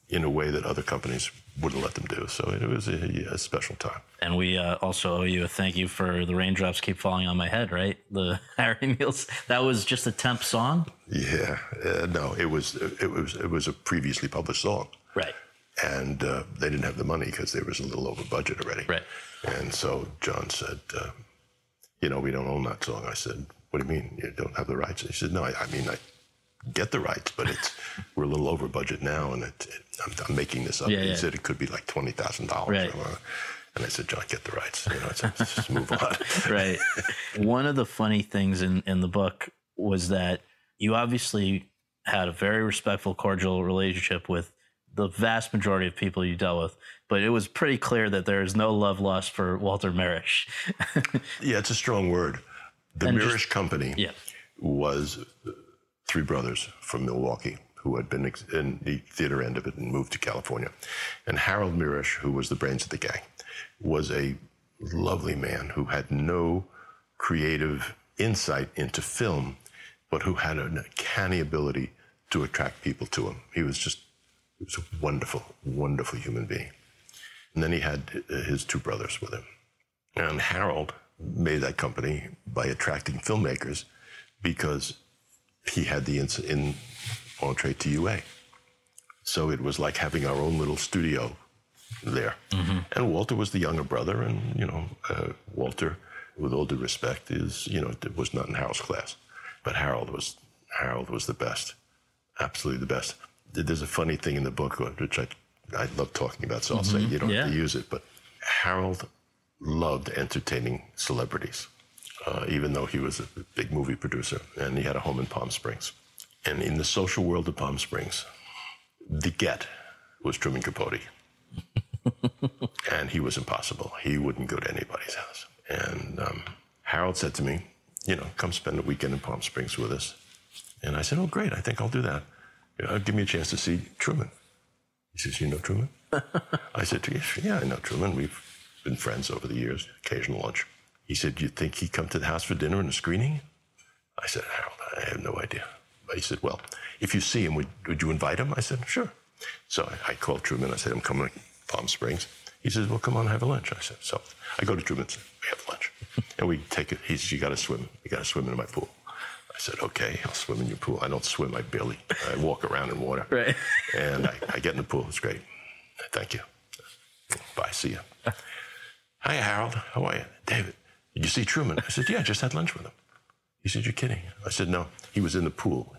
in a way that other companies wouldn't let them do. So it was a, a special time. And we uh, also owe you a thank you for the raindrops keep falling on my head, right? The Harry Niels. That was just a temp song, Yeah, uh, no, it was it was it was a previously published song. right? and uh, they didn't have the money because they was a little over budget already. Right. And so John said, uh, "You know, we don't own that song." I said, "What do you mean you don't have the rights?" He said, "No, I, I mean I get the rights, but it's we're a little over budget now, and it, it, I'm, I'm making this up." Yeah, he yeah. said it could be like twenty thousand dollars. And I said, "John, get the rights. You know, it's, let's just move on." right. One of the funny things in, in the book was that you obviously had a very respectful, cordial relationship with the vast majority of people you dealt with, but it was pretty clear that there is no love lost for Walter Mirisch. Yeah, it's a strong word. The And Mirisch just- Company Yeah. was three brothers from Milwaukee who had been in the theater end of it and moved to California. And Harold Mirisch, who was the brains of the gang, was a lovely man who had no creative insight into film, but who had an uncanny ability to attract people to him. He was just he was a wonderful, wonderful human being. And then he had uh, his two brothers with him. And Harold made that company by attracting filmmakers because he had the ins- in entree to UA. So it was like having our own little studio there. Mm-hmm. And Walter was the younger brother, and you know, uh, Walter, with all due respect, is you know was not in Harold's class, but Harold was Harold was the best. absolutely the best. There's a funny thing in the book, uh, which I, I love talking about, so I'll say mm-hmm. you don't have to use it. But Harold loved entertaining celebrities, uh, even though he was a big movie producer and he had a home in Palm Springs. And in the social world of Palm Springs, the get was Truman Capote. and he was impossible. He wouldn't go to anybody's house. And um, Harold said to me, you know, come spend a weekend in Palm Springs with us. And I said, oh, great, I think I'll do that. You know, give me a chance to see Truman. He says, you know Truman? I said, yeah, I know Truman. We've been friends over the years, occasional lunch. He said, do you think he'd come to the house for dinner and a screening? I said, Harold, I have no idea. He said, well, if you see him, would, would you invite him? I said, sure. So I, I called Truman. I said, I'm coming to Palm Springs. He says, well, come on, have a lunch. I said, so I go to Truman and say, we have lunch. and we take it. He says, you got to swim. You got to swim in my pool. I said, okay, I'll swim in your pool. I don't swim. I barely, I walk around in water. Right. And I, I get in the pool. It's great. Thank you. Bye. See you. Hi, Harold. How are you? David, did you see Truman? I said, yeah, I just had lunch with him. He said, you're kidding. I said, no. He was in the pool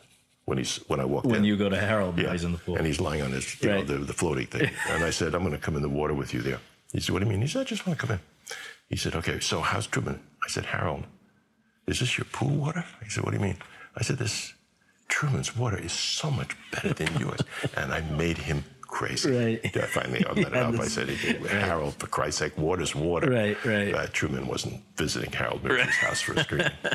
when he's when I walked in. When you go to Harold, Yeah, he's in the pool. and he's lying on his, you Right. know, the, the floating thing. and I said, I'm going to come in the water with you there. He said, What do you mean? He said, I just want to come in. He said, Okay, so how's Truman? I said, Harold, is this your pool water? He said, What do you mean? I said, This Truman's water is so much better than yours. and I made him crazy. Right. Yeah, finally, I let it out. I said, Harold, for Christ's sake, water's water. Right, right. Uh, Truman wasn't visiting Harold Mirisch's house for a screening.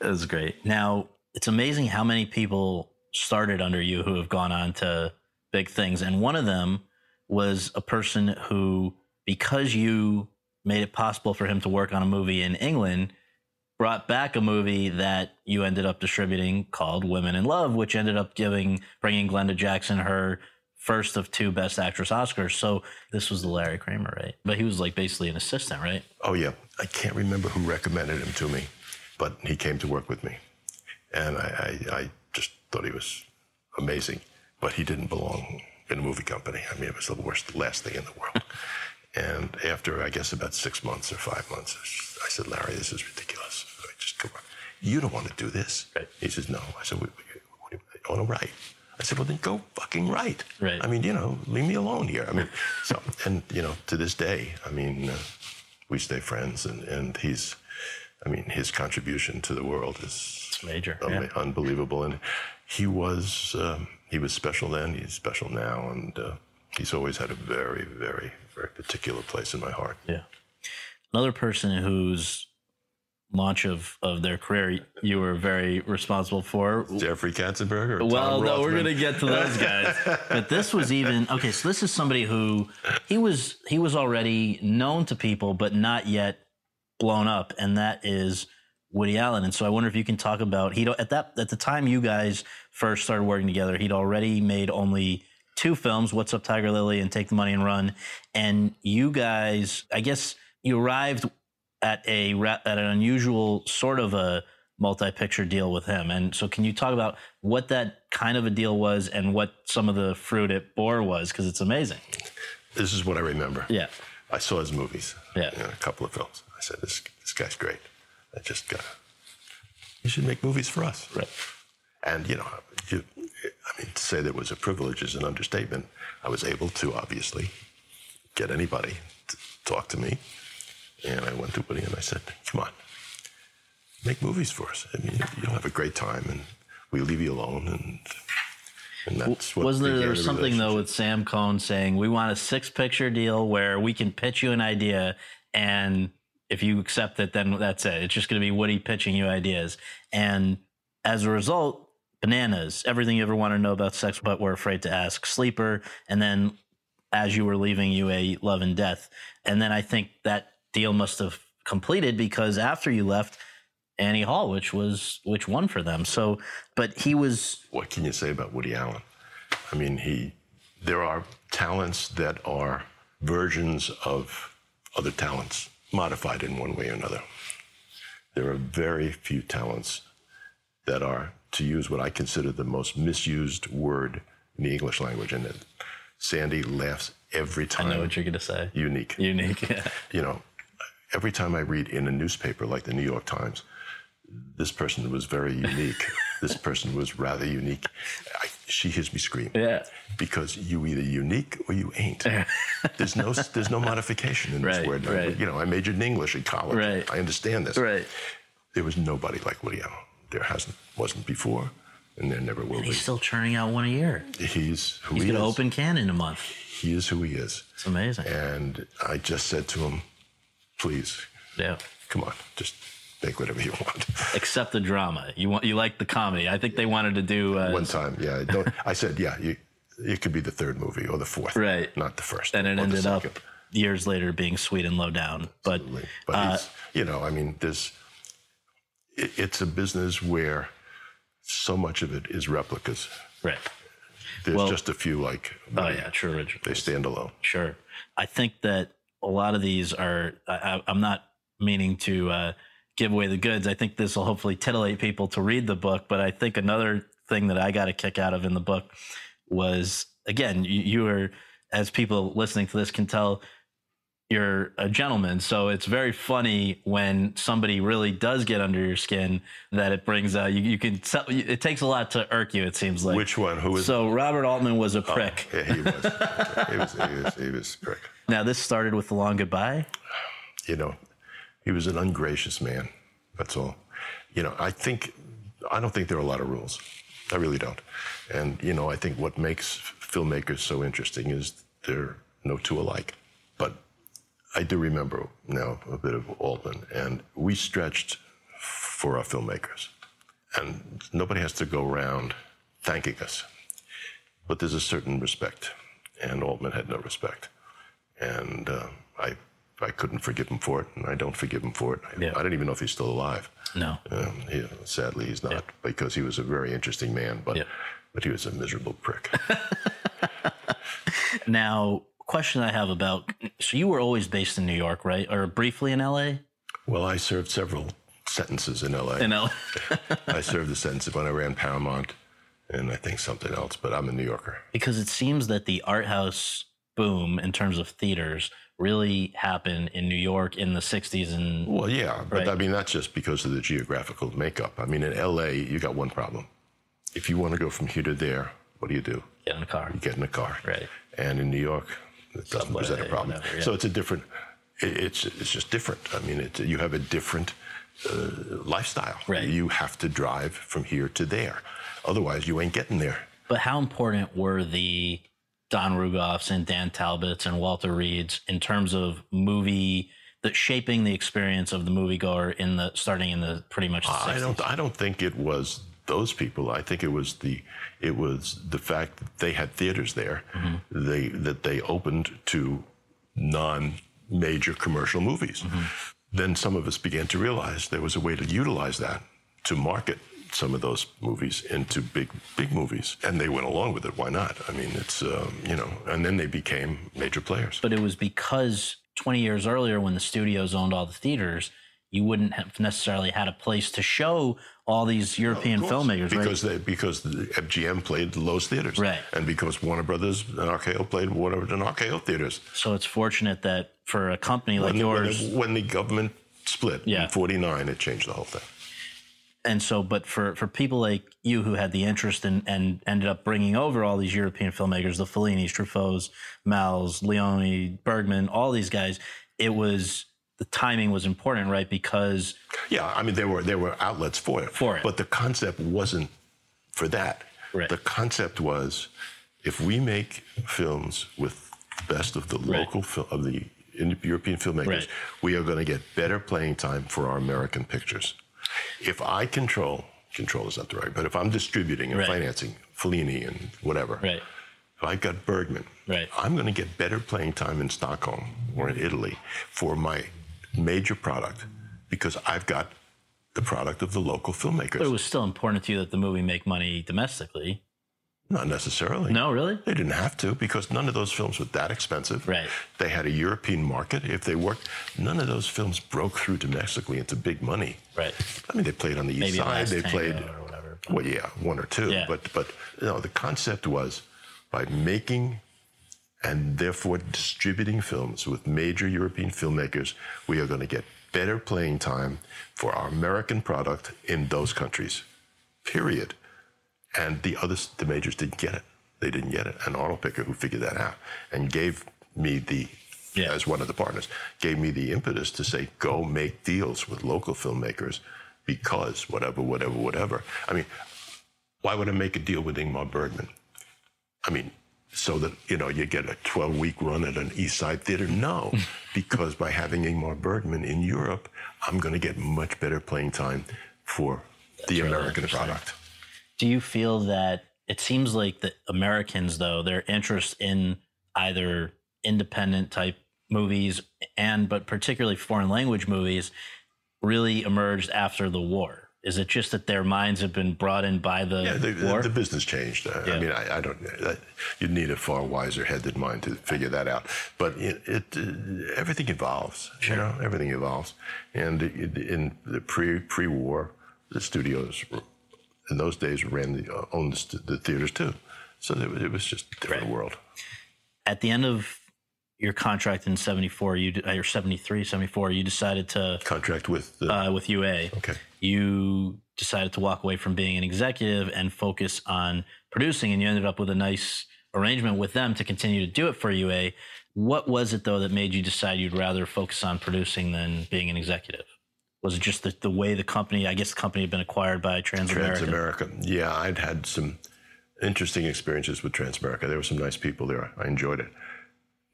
That was great. Now, it's amazing how many people started under you who have gone on to big things. And one of them was a person who, because you made it possible for him to work on a movie in England, brought back a movie that you ended up distributing called Women in Love, which ended up giving bringing Glenda Jackson her first of two Best Actress Oscars. So this was the Larry Kramer, right? But he was like basically an assistant, right? Oh, yeah. I can't remember who recommended him to me, but he came to work with me. And I, I, I just thought he was amazing, but he didn't belong in a movie company. I mean, it was the worst, last thing in the world. and after, I guess, about six months or five months, I said, Larry, this is ridiculous. I just come on. You don't want to do this. He says, no. I said, what, what, what, I want to write. I said, well, then go fucking write. Right. I mean, you know, leave me alone here. I mean, so, and, you know, to this day, I mean, uh, we stay friends, and, and he's, I mean, his contribution to the world is It's major. un- yeah. unbelievable. And he was, um, he was special then, he's special now, and uh, he's always had a very, very, very particular place in my heart. Yeah. Another person whose launch of, of their career you were very responsible for. Jeffrey Katzenberg Well, no, we're gonna get to those guys. but this was even okay. So this is somebody who he was he was already known to people, but not yet blown up, and that is Woody Allen. And so I wonder if you can talk about he at that at the time you guys first started working together, he'd already made only two films, What's Up Tiger Lily and Take the Money and Run, and you guys, I guess you arrived at a at an unusual sort of a multi-picture deal with him. And so can you talk about what that kind of a deal was and what some of the fruit it bore was because it's amazing. This is what I remember. Yeah. I saw his movies. Yeah. You know, a couple of films. I said, this, this guy's great. I just got he should make movies for us. Right. And, you know, you, I mean, to say that it was a privilege is an understatement. I was able to, obviously, get anybody to talk to me. And I went to Woody and I said, come on, make movies for us. I mean, you'll have a great time and we leave you alone. And, and that's what Wasn't there, there was something though with Sam Cohn saying we want a six picture deal where we can pitch you an idea and if you accept it, then that's it. It's just going to be Woody pitching you ideas. And as a result, bananas, everything you ever want to know about sex, but we're afraid to ask, sleeper. And then as you were leaving UA love and death. And then I think that deal must have completed because after you left Annie Hall, which was, which won for them. So, but he was, what can you say about Woody Allen? I mean, he there are talents that are versions of other talents, modified in one way or another. There are very few talents that are, to use what I consider the most misused word in the English language, and it, Sandy laughs every time. I know what you're going to say. unique Unique. Yeah. you know, every time I read in a newspaper like the New York Times, this person was very unique. this person was rather unique. I, she hears me scream. Yeah. Because you either unique or you ain't. there's no there's no modification in Right, this word. right. You know, I majored in English in college. Right. I understand this. Right. There was nobody like Woody Allen. There hasn't wasn't before, and there never will And be. he's still churning out one a year. He's who He's he going to is. open can in a month. He is who he is. It's amazing. And I just said to him, please, Yeah. come on, just make whatever you want. Except the drama. You want you like the comedy. I think they wanted to do uh, One time, yeah. Don't, I said, yeah, you, it could be the third movie or the fourth. Right. Not the first. and it ended up years later being sweet and low down. But Absolutely. But uh, it's, you know, I mean, there's, it, it's a business where so much of it is replicas. right. There's Well- just a few like, Oh yeah, true original. they stand alone. Sure. I think that a lot of these are, I, I'm not meaning to uh, give away the goods. I think this will hopefully titillate people to read the book. But I think another thing that I got a kick out of in the book was, again, you, you are, as people listening to this can tell, you're a gentleman. So it's very funny when somebody really does get under your skin that it brings out, you, you can tell, it takes a lot to irk you, it seems like. Which one? Who is So Robert Altman was a prick. Oh, yeah, he was. he was. He was. He was a prick. Now this started with the long goodbye. You know, he was an ungracious man. That's all. You know, I think I don't think there are a lot of rules. I really don't. And you know, I think what makes filmmakers so interesting is they're no two alike. I do remember now a bit of Altman, and we stretched for our filmmakers, and nobody has to go around thanking us. But there's a certain respect, and Altman had no respect, and uh, I I couldn't forgive him for it, and I don't forgive him for it. I, Yeah. I don't even know if he's still alive. No. Um, he, sadly, he's not because he was a very interesting man, but Yeah. but he was a miserable prick. Now, question I have about so you were always based in New York, right? Or briefly in LA? well, I served several sentences in L.A. In LA. I served a sentence when I ran Paramount, and I think something else. But I'm a New Yorker. because it seems that the art house boom in terms of theaters really happened in New York in the 60s and Well, yeah, but Right. I mean that's just because of the geographical makeup. I mean, in L.A., you got one problem. If you want to go from here to there, what do you do? get in a car. You get in a car. Right. And in New York, it doesn't present a problem. whatever, yeah. So it's a different. It's it's just different. I mean, it, you have a different uh, lifestyle. Right. You have to drive from here to there. Otherwise, you ain't getting there. But how important were the Don Rugoffs and Dan Talbots and Walter Reades in terms of movie that shaping the experience of the moviegoer in the starting in the pretty much the 60s? I don't. I don't think it was those people. I think it was the. It was the fact that they had theaters there. Mm-hmm. They that they opened to non-major commercial movies. Mm-hmm. Then some of us began to realize there was a way to utilize that to market some of those movies into big big movies, and they went along with it. Why not? I mean, it's um, you know, and then they became major players. but it was because 20 years earlier when the studios owned all the theaters you wouldn't have necessarily had a place to show all these european filmmakers right because they because the MGM played the Loew's theaters, Right. and because Warner Brothers and RKO played Warner and RKO theaters. so it's fortunate that for a company like when, when yours the, when the government split Yeah. in '49, it changed the whole thing. and so but for for people like you who had the interest in, and ended up bringing over all these european filmmakers the fellinis truffauts mals leone bergman all these guys it was the timing was important right because Yeah, I mean there were there were outlets for it, For it. but the concept wasn't for that. Right. The concept was if we make films with the best of the local fil- of the European filmmakers, Right. we are going to get better playing time for our American pictures. If I control control is not the right, but if I'm distributing and Right. financing Fellini and whatever, right If I got Bergman, Right. I'm going to get better playing time in Stockholm or in Italy for my major product because I've got the product of the local filmmakers. but it was still important to you that the movie make money domestically Not necessarily. no really They didn't have to because none of those films were that expensive. Right. They had a European market. If they worked, none of those films broke through domestically into big money. right I mean, they played on the east maybe side. Last They played, or whatever well, yeah, one or two. Yeah. But but you know, the concept was by making and therefore distributing films with major European filmmakers, we are going to get better playing time for our American product in those countries. period. And the others, the majors didn't get it. They didn't get it. And Arnold Picker, who figured that out and gave me the, Yeah. as one of the partners, gave me the impetus to say, go make deals with local filmmakers because whatever, whatever, whatever. I mean, why would I make a deal with Ingmar Bergman? I mean, so that you know you get a 12 week run at an East Side theater? No, because by having Ingmar Bergman in Europe, I'm going to get much better playing time for the really American product. Do you feel that it seems like the Americans, though, their interest in either independent type movies and, but particularly foreign language movies, really emerged after the war? Is it just that their minds have been brought in by the Yeah, the, war? the business changed. Uh, Yeah. I mean, I, I don't. Uh, you'd need a far wiser head than mine to figure that out. But it, it uh, everything evolves. You know, everything evolves. And in the pre pre war, the studios in those days ran the uh, owned the, the theaters too. So it, was- it was just a different Right. world. At the end of your contract in 74, you, or 73, 74, you decided to, Contract with the uh, with UA, okay. You decided to walk away from being an executive and focus on producing and you ended up with a nice arrangement with them to continue to do it for UA. What was it though that made you decide you'd rather focus on producing than being an executive? Was it just the, the way the company, I guess the company had been acquired by Transamerica? Transamerica. Yeah, I'd had some interesting experiences with Transamerica. There were some nice people there. I enjoyed it.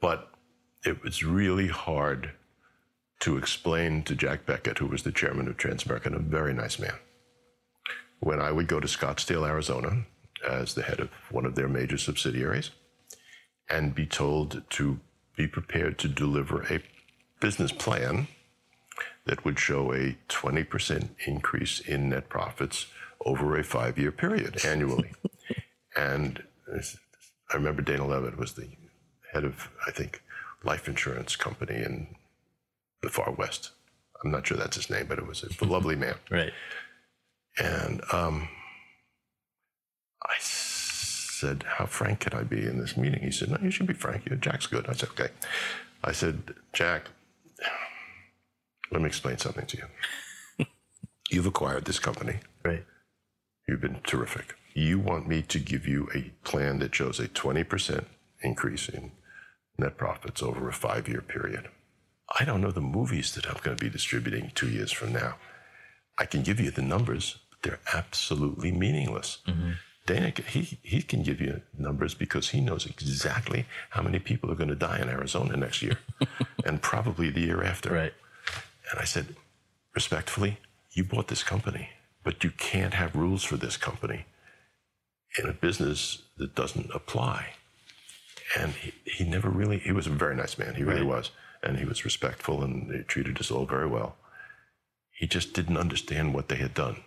But it was really hard to explain to Jack Beckett, who was the chairman of Transamerica, and a very nice man. When I would go to Scottsdale, Arizona, as the head of one of their major subsidiaries, and be told to be prepared to deliver a business plan that would show a 20% increase in net profits over a five year period annually. and I remember Dana Levitt was the head of, I think, life insurance company in the far west. I'm not sure that's his name, but it was a lovely man. Right. And um, I said, How frank can I be in this meeting? He said, No, you should be frank. You- Jack's good. I said, Okay. I said, Jack, let me explain something to you. You've acquired this company. Right. You've been terrific. You want me to give you a plan that shows a 20% increase in net profits over a five year period. I don't know the movies that I'm going to be distributing two years from now. I can give you the numbers, but they're absolutely meaningless. Mm-hmm. Dana, he, he can give you numbers because he knows exactly how many people are going to die in Arizona next year and probably the year after. Right. And I said, respectfully, you bought this company, but you can't have rules for this company in a business that doesn't apply. And he, he never really, he was a very nice man. He really Right. was. And he was respectful and he treated us all very well. He just didn't understand what they had done.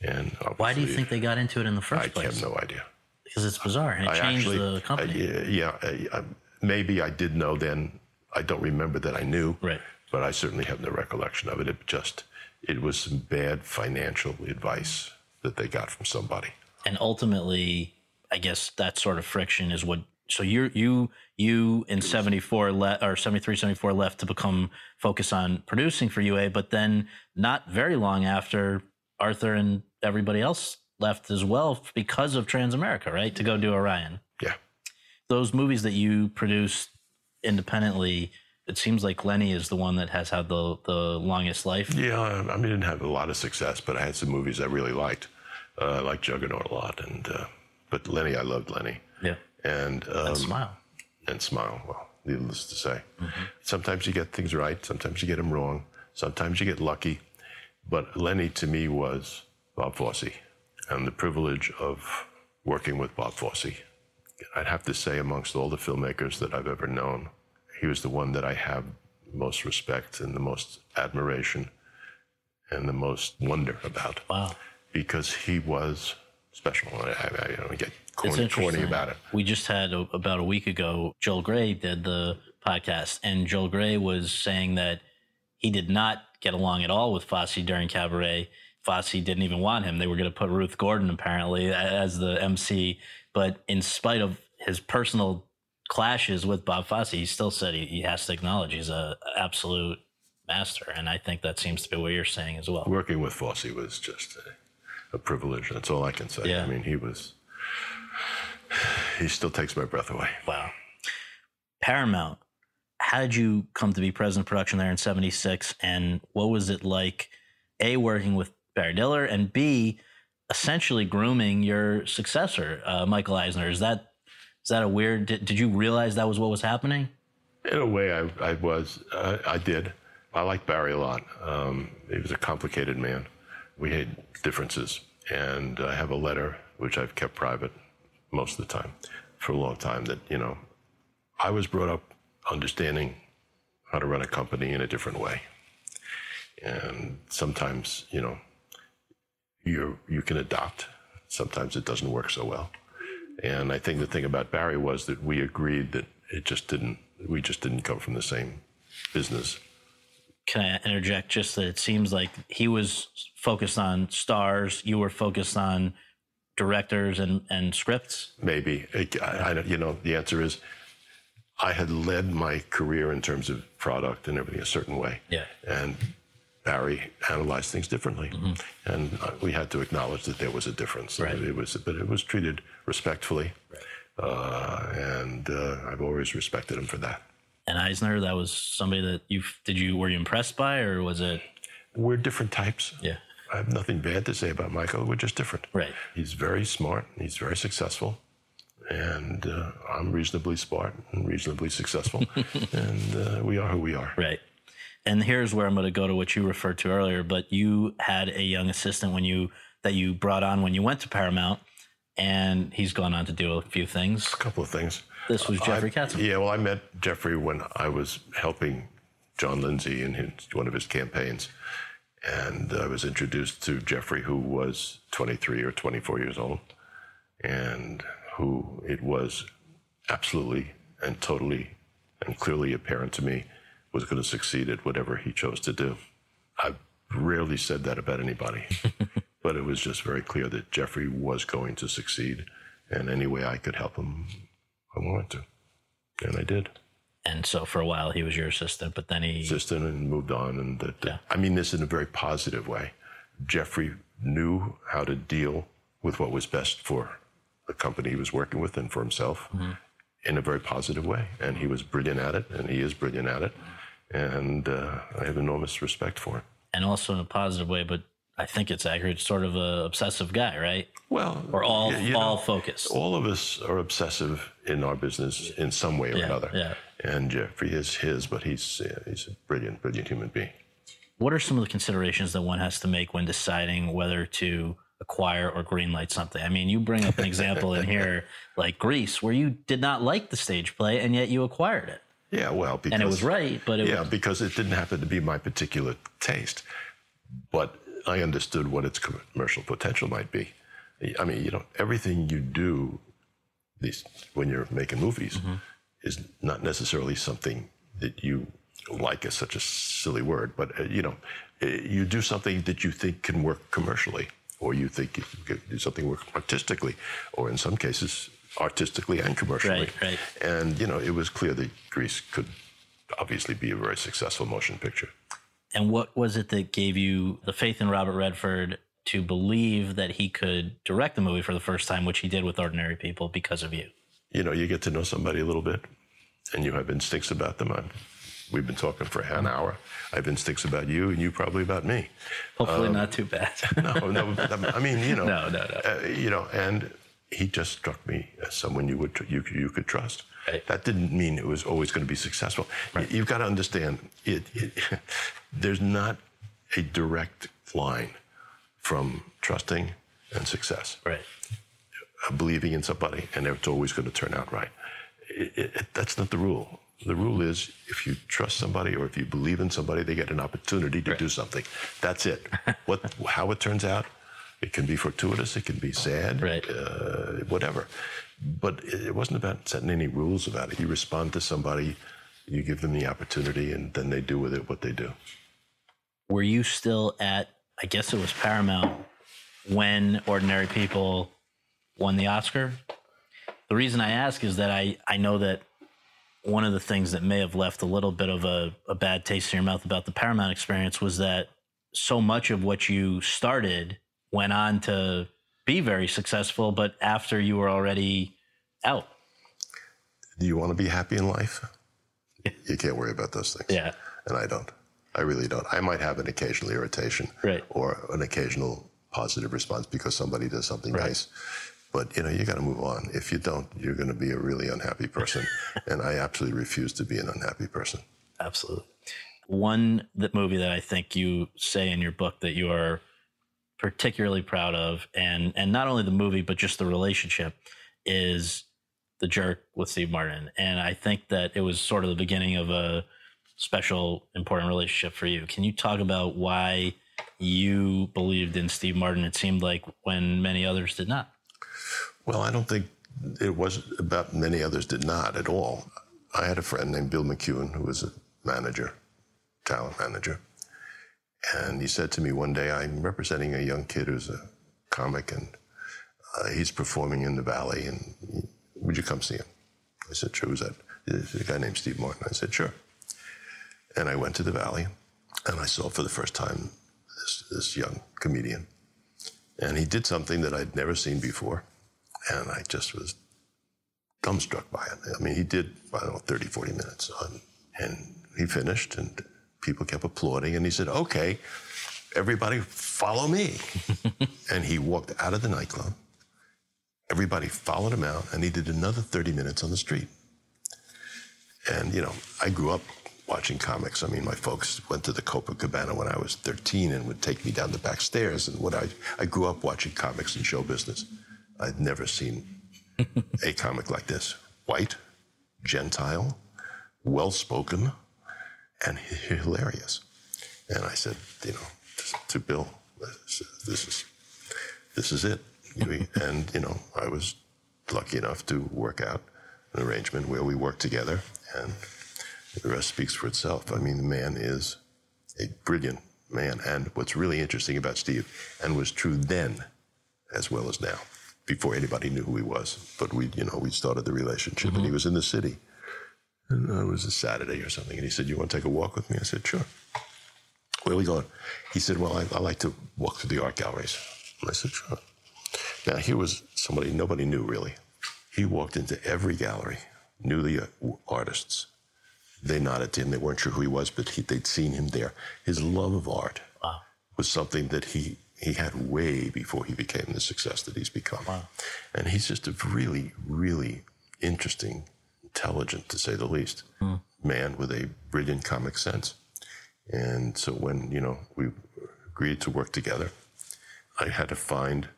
And Why do you think they got into it in the first I place? I have no idea. Because it's bizarre and it I changed actually, the company. I- yeah, I, I, maybe I did know then. I don't remember that I knew, Right. but I certainly have no recollection of it. It just, it was some bad financial advice that they got from somebody. and ultimately i guess that sort of friction is what so you you you in 74 le- or 73 74 left to become focus on producing for ua but then not very long after arthur and everybody else left as well because of transamerica right to go do orion Yeah. those movies that you produced independently it seems like lenny is the one that has had the the longest life Yeah, I mean, I didn't have a lot of success, but I had some movies I really liked. Uh, I liked Juggernaut a lot, and uh, but Lenny, I loved Lenny, yeah and um, and smile and Smile. Well, needless to say, sometimes you get things right, sometimes you get them wrong, sometimes you get lucky. But Lenny to me was Bob Fosse, and the privilege of working with Bob Fosse. I'd have to say, amongst all the filmmakers that I've ever known, he was the one that I have most respect and the most admiration and the most wonder about wow because he was special. I, I, I don't get corny, corny interesting. about it. We just had a, about a week ago, Joel Grey did the podcast, and Joel Grey was saying that he did not get along at all with Fosse during Cabaret. Fosse didn't even want him. They were going to put Ruth Gordon apparently as the MC, but in spite of his personal clashes with Bob Fosse, he still said he, he has to acknowledge he's a absolute master, and I think that seems to be what you're saying as well. Working with Fosse was just, uh, a privilege. That's all I can say. Yeah. I mean, he was. He still takes my breath away. Wow. Paramount, how did you come to be president of production there in 76? And what was it like, A, working with Barry Diller, and B, essentially grooming your successor, uh, Michael Eisner? Is that is that a weird, did, did you realize that was what was happening? In a way, I, I was. Uh, I did. I liked Barry a lot. Um, he was a complicated man. We had differences. And I have a letter, which I've kept private most of the time, for a long time, that, you know, I was brought up understanding how to run a company in a different way. And sometimes, you know, you you can adopt. Sometimes it doesn't work so well. And I think the thing about Barry was that we agreed that it just didn't. We just didn't come from the same business. Can I interject just that it seems like he was focused on stars, you were focused on directors and, and scripts? Maybe It- I, I you know the answer is I had led my career in terms of product and everything a certain way. Yeah. And Barry analyzed things differently, and uh, we had to acknowledge that there was a difference. Right. It was, but it was treated respectfully, uh, and uh, I've always respected him for that. And Eisner, that was somebody that you did you were you impressed by, or was it? We're different types. Yeah, I have nothing bad to say about Michael. We're just different. right. He's very smart. He's very successful. And uh, I'm reasonably smart and reasonably successful. and uh, we are who we are. Right. And here's where I'm going to go to what you referred to earlier. But you had a young assistant when you that you brought on when you went to Paramount, and he's gone on to do a few things. A couple of things. This was Jeffrey Katzenberg. Yeah, well, I met Jeffrey when I was helping John Lindsay in his, one of his campaigns. And I was introduced to Jeffrey, who was 23 or 24 years old, and who it was absolutely and totally and clearly apparent to me was going to succeed at whatever he chose to do. I've rarely said that about anybody, but it was just very clear that Jeffrey was going to succeed, and any way I could help him, I wanted to. And I did. And so for a while he was your assistant, but then he Assistant and moved on. And that, that- Yeah. I mean this in a very positive way. Jeffrey knew how to deal with what was best for the company he was working with and for himself Mm-hmm. in a very positive way. And he was brilliant at it, and he is brilliant at it. And uh, I have enormous respect for him. and also in a positive way, but I think it's accurate. Sort of a obsessive guy, right? Well, Or all you know, all focused. all of us are obsessive in our business in some way or Yeah, another. yeah. And Jeffrey is his, but he's uh, he's a brilliant, brilliant human being. What are some of the considerations that one has to make when deciding whether to acquire or greenlight something? I mean, you bring up an example in here like Grease, where you did not like the stage play and yet you acquired it, Yeah, well, because and it was right, but it yeah, was because it didn't happen to be my particular taste, but I understood what its commercial potential might be. I mean, you know, everything you do, these when you're making movies, Mm-hmm. is not necessarily something that you like. Is such a silly word, but uh, you know, uh, you do something that you think can work commercially, or you think you can do something work artistically, or in some cases, artistically and commercially. Right, right. And you know, it was clear that Grease could obviously be a very successful motion picture. And what was it that gave you the faith in Robert Redford to believe that he could direct the movie for the first time, which he did with Ordinary People because of you? You know, you get to know somebody a little bit, and you have instincts about them. I'm, we've been talking for an hour. I have instincts about you, and you probably about me. Hopefully, not too bad. No, no. I mean, you know, No, no, no. Uh, you know, and he just struck me as someone you would tr- you you could trust. Right. That didn't mean it was always going to be successful. Y- You've got to understand it, it. There's not a direct line from trusting and success. right. uh, believing in somebody and it's always going to turn out right. It, that's not the rule. The rule is if you trust somebody or if you believe in somebody, they get an opportunity to do something. That's it. what, how it turns out, it can be fortuitous, it can be sad, Right. uh, whatever. But it, wasn't about setting any rules about it. You respond to somebody, you give them the opportunity, and then they do with it what they do. Were you still at, I guess it was Paramount, when Ordinary People won the Oscar? The reason I ask is that I, I know that one of the things that may have left a little bit of a, a bad taste in your mouth about the Paramount experience was that so much of what you started went on to be very successful, but after you were already out. Do you want to be happy in life? You can't worry about those things. Yeah. And I don't. I really don't. I might have an occasional irritation Right. or an occasional positive response because somebody does something Right. nice. But you know, you got to move on. If you don't, you're going to be a really unhappy person. and I absolutely refuse to be an unhappy person. Absolutely. One that movie that I think you say in your book that you are particularly proud of, and and not only the movie but just the relationship, is the jerk with Steve Martin. And I think that it was sort of the beginning of a special, important relationship for you. Can you talk about why you believed in Steve Martin? It seemed like when many others did not. Well, I don't think it was about many others did not at all. I had a friend named Bill McEuen who was a manager, talent manager. And he said to me one day, I'm representing a young kid who's a comic and uh, he's performing in the Valley. And would you come see him? I said, sure. Who's that? A guy named Steve Martin. I said, sure. And I went to the Valley and I saw for the first time this, this young comedian. And he did something that I'd never seen before. And I just was dumbstruck by it. I mean, he did, I don't know, 30, 40 minutes on, and he finished and people kept applauding. And he said, okay, everybody follow me. and he walked out of the nightclub. Everybody followed him out and he did another 30 minutes on the street. And, you know, I grew up watching comics. I mean, my folks went to the Copacabana when I was 13 and would take me down the back stairs. And what I, I grew up watching comics and show business. I'd never seen a comic like this. White, gentile, well spoken, and hilarious. And I said, you know, to Bill, this is this is it. And you know, I was lucky enough to work out an arrangement where we worked together, and the rest speaks for itself. I mean, the man is a brilliant man, and what's really interesting about Steve, and was true then as well as now, before anybody knew who he was. But we, you know, we started the relationship, and he mm-hmm. was in the city. And uh, it was a Saturday or something, and he said, "You want to take a walk with me?" I said, "Sure." Where are we going? He said, Well, I, I like to walk through the art galleries. And I said, Sure. Now, here was somebody nobody knew really. He walked into every gallery, knew the uh, artists. They nodded to him. They weren't sure who he was, but he, they'd seen him there. His love of art Wow. was something that he, he had way before he became the success that he's become. And he's just a really, really interesting, intelligent, to say the least, hmm. man with a brilliant comic sense. And so when, you know, we agreed to work together, I had to find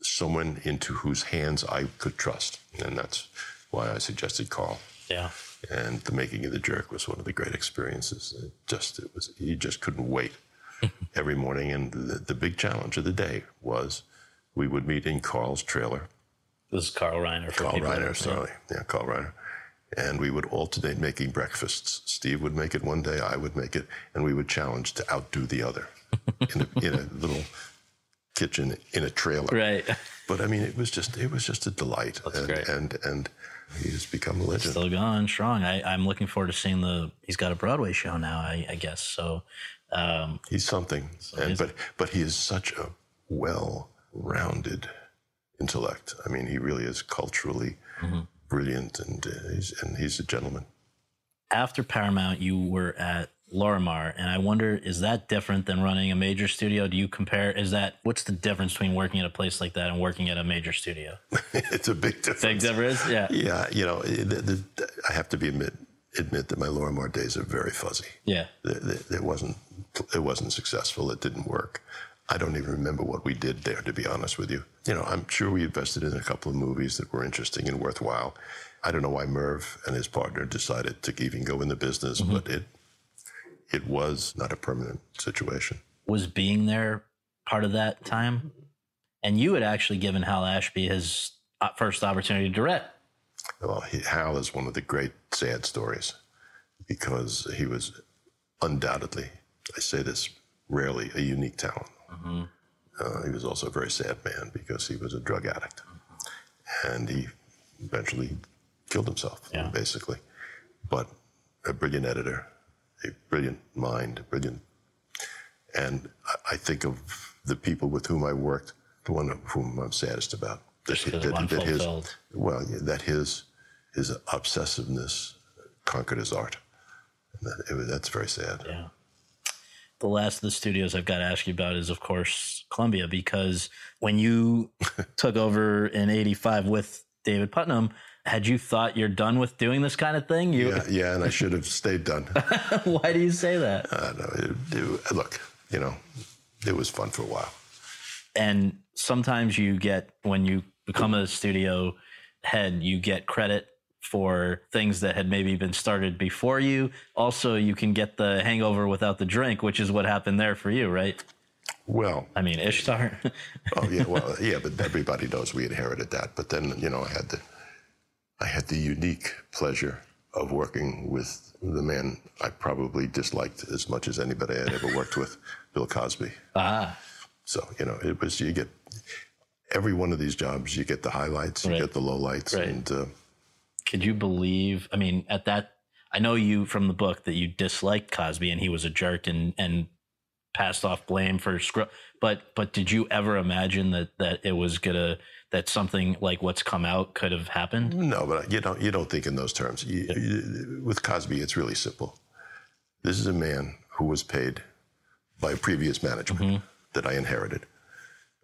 someone into whose hands I could trust. And that's why I suggested Carl. Yeah. And the making of the jerk was one of the great experiences. It just, it was, you just couldn't wait every morning. And the, the big challenge of the day was we would meet in Carl's trailer. This is Carl Reiner. For Carl Reiner, sorry. Yeah, Carl Reiner. And we would alternate making breakfasts. Steve would make it one day, I would make it, and we would challenge to outdo the other in a, in a little kitchen in a trailer. Right. But I mean, it was just it was just a delight. That's and, great. And and he's become a legend. Still going strong. I, I'm looking forward to seeing the. He's got a Broadway show now, I, I guess. So, um, He's something. And, but but he is such a well-rounded intellect. I mean, he really is culturally Mm-hmm. Brilliant, and uh, he's and he's a gentleman. after Paramount, you were at Lorimar, and I wonder, is that different than running a major studio? Do you compare? Is that what's the difference between working at a place like that and working at a major studio? it's a big difference. Big difference, yeah. Yeah, you know, the, the, I have to be admit admit that my Lorimar days are very fuzzy. Yeah. It wasn't it wasn't successful. It didn't work. I don't even remember what we did there, to be honest with you. You know, I'm sure we invested in a couple of movies that were interesting and worthwhile. I don't know why Merv and his partner decided to even go in the business, but it it was not a permanent situation. Was being there part of that time? And you had actually given Hal Ashby his uh, first opportunity to direct. Well, he, Hal is one of the great sad stories because he was undoubtedly, I say this rarely, a unique talent. Uh, he was also a very sad man because he was a drug addict. And he eventually killed himself, Yeah. basically. But a brilliant editor, a brilliant mind, brilliant. And I, think of the people with whom I worked, the one whom I'm saddest about. That, Just 'cause of unfulfilled. well, yeah, that his his obsessiveness conquered his art. And that, it that's very sad. Yeah. The last of the studios I've got to ask you about is, of course, Columbia, because when you took over in '85 with David Puttnam, had you thought you're done with doing this kind of thing? You, Yeah, yeah, and I should have stayed done. why do you say that? I know. It, it, look, you know, it was fun for a while. and sometimes you get when you become a studio head you get credit for things that had maybe been started before you also you can get the hangover without the drink which is what happened there for you right Well, i mean ishtar oh yeah, well, yeah, but everybody knows we inherited that. But then, you know, I had the, I had the unique pleasure of working with the man I probably disliked as much as anybody I'd ever worked with, Bill Cosby. ah So you know, it was you get every one of these jobs, you get the highlights, you Right. get the lowlights, Right. and uh, could you believe i mean at that i know you from the book that you disliked cosby and he was a jerk and and passed off blame for screw but but did you ever imagine that that it was gonna that something like what's come out could have happened No, but you don't you don't think in those terms. You, you- with Cosby, it's really simple. This is a man who was paid by previous management mm-hmm. that I inherited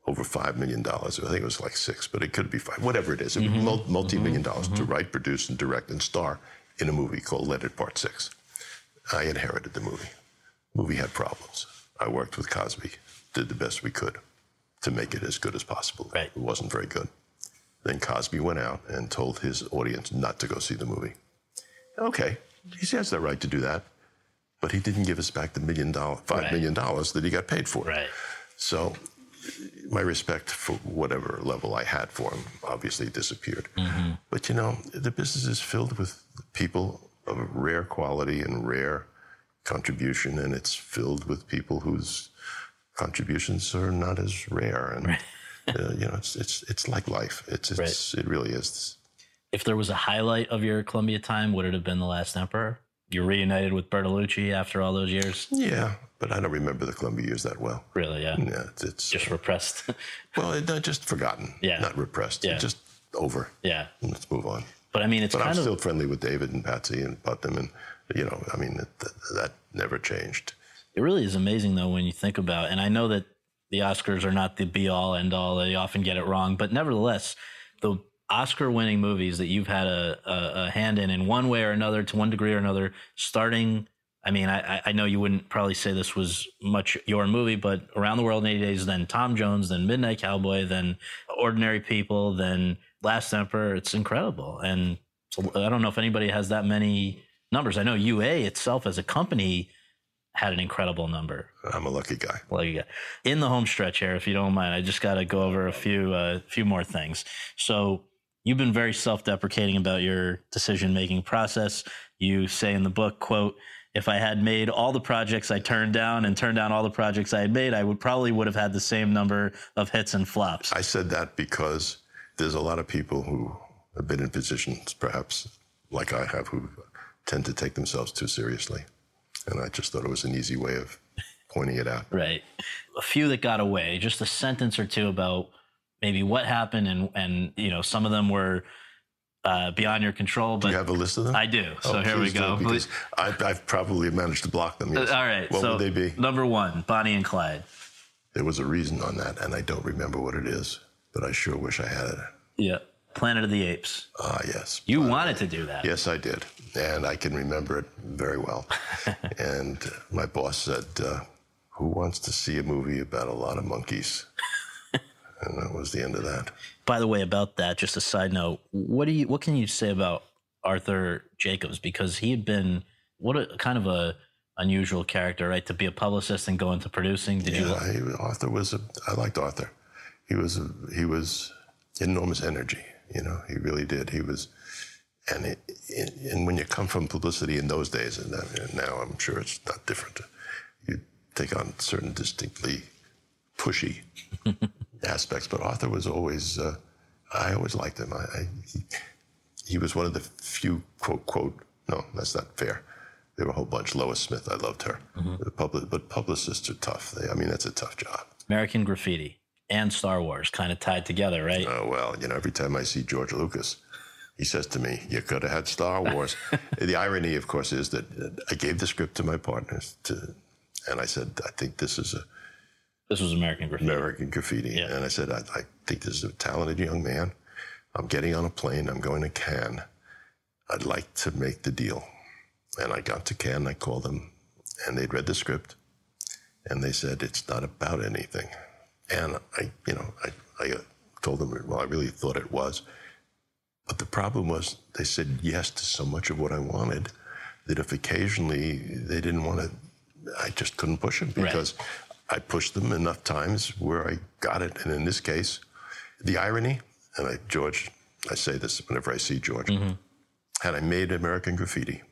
over five million dollars. I think it was like six, but it could be five. Whatever it is, mm-hmm. mul- multi-million mm-hmm. dollars to mm-hmm. write, produce, and direct and star in a movie called Leonard Part Six. I inherited the movie. Movie had problems. I worked with Cosby, did the best we could to make it as good as possible. Right. It wasn't very good. Then Cosby went out and told his audience not to go see the movie. Okay, he has the right to do that, but he didn't give us back the million dollar, five Right. million dollars that he got paid for. right So, my respect for whatever level I had for him obviously disappeared. Mm-hmm. But you know, the business is filled with people of rare quality and rare contribution, and it's filled with people whose contributions are not as rare. And uh, you know, it's it's it's like life. It's it's it really is. if there was a highlight of your Columbia time, would it have been The Last Emperor? You're reunited with Bertolucci after all those years? Yeah, but I don't remember the Columbia years that well. Really, yeah. Yeah, it's, it's Just repressed. well, it, not just forgotten. Yeah. not repressed. Yeah. just over. yeah. Let's move on. But I mean, it's But I'm kind of. still friendly with David and Patsy and Puttnam, and you know, I mean, that, that, that never changed. It really is amazing, though, when you think about And I know that the Oscars are not the be all end all. They often get it wrong. But nevertheless, the Oscar winning movies that you've had a, a, a hand in, in one way or another, to one degree or another, starting. I mean, I, I know you wouldn't probably say this was much your movie, but Around the World in 80 Days, then Tom Jones, then Midnight Cowboy, then Ordinary People, then Last Emperor. It's incredible. And I don't know if anybody has that many numbers. I know UA itself as a company had an incredible number. I'm a lucky guy. Lucky guy. in the home stretch here, if you don't mind, I just got to go over a few uh, few more things. So you've been very self-deprecating about your decision-making process. You say in the book, "quote If I had made all the projects I turned down and turned down all the projects I had made, I would probably would have had the same number of hits and flops." I said that because there's a lot of people who have been in positions, perhaps like I have, who tend to take themselves too seriously, and I just thought it was an easy way of pointing it out. Right. A few that got away, just a sentence or two about maybe what happened and and you know some of them were uh, beyond your control. Do But you have a list of them? I do. So Oh, here we go. because I've, I've probably managed to block them. Yes. Uh, All right. What so would they be? Number one, Bonnie and Clyde. There was a reason on that, and I don't remember what it is, but I sure wish I had it. Yeah. Planet of the Apes. Ah, yes. You wanted to do that. Yes, I did. And I can remember it very well. and my boss said, uh, Who wants to see a movie about a lot of monkeys? And that was the end of that. By the way, about that, just a side note, what do you what can you say about Arthur Jacobs? Because he had been what a kind of a unusual character, right? To be a publicist and go into producing. Did you Yeah, he, Arthur was a, I liked Arthur. He was, a, he was enormous energy, you know, he really did. He was, and it, it, and when you come from publicity in those days, and now I'm sure it's not different, you take on certain distinctly pushy aspects. But Arthur was always, uh, I always liked him. I, I, he, he was one of the few quote quote. No, that's not fair. There were a whole bunch. Lois Smith, I loved her. The public, but publicists are tough. They, I mean, that's a tough job. American Graffiti and Star Wars kind of tied together, right? Oh, well, you know, every time I see George Lucas, he says to me, You could have had Star Wars. the irony, of course, is that uh, I gave the script to my partners, to, and I said, I think this is a this was American Graffiti. American Graffiti. Yeah. And I said, I, I think this is a talented young man. I'm getting on a plane. I'm going to Cannes. I'd like to make the deal. And I got to Cannes. I called them, and they'd read the script, and they said it's not about anything. And I, you know, I, I uh, told them, well, I really thought it was. But the problem was they said yes to so much of what I wanted that if occasionally they didn't want to, I just couldn't push them Right. I pushed them enough times where I got it. And in this case, the irony, and I, George, I say this whenever I see George, mm-hmm. had I made American Graffiti,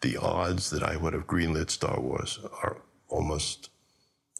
the odds that I would have greenlit Star Wars are almost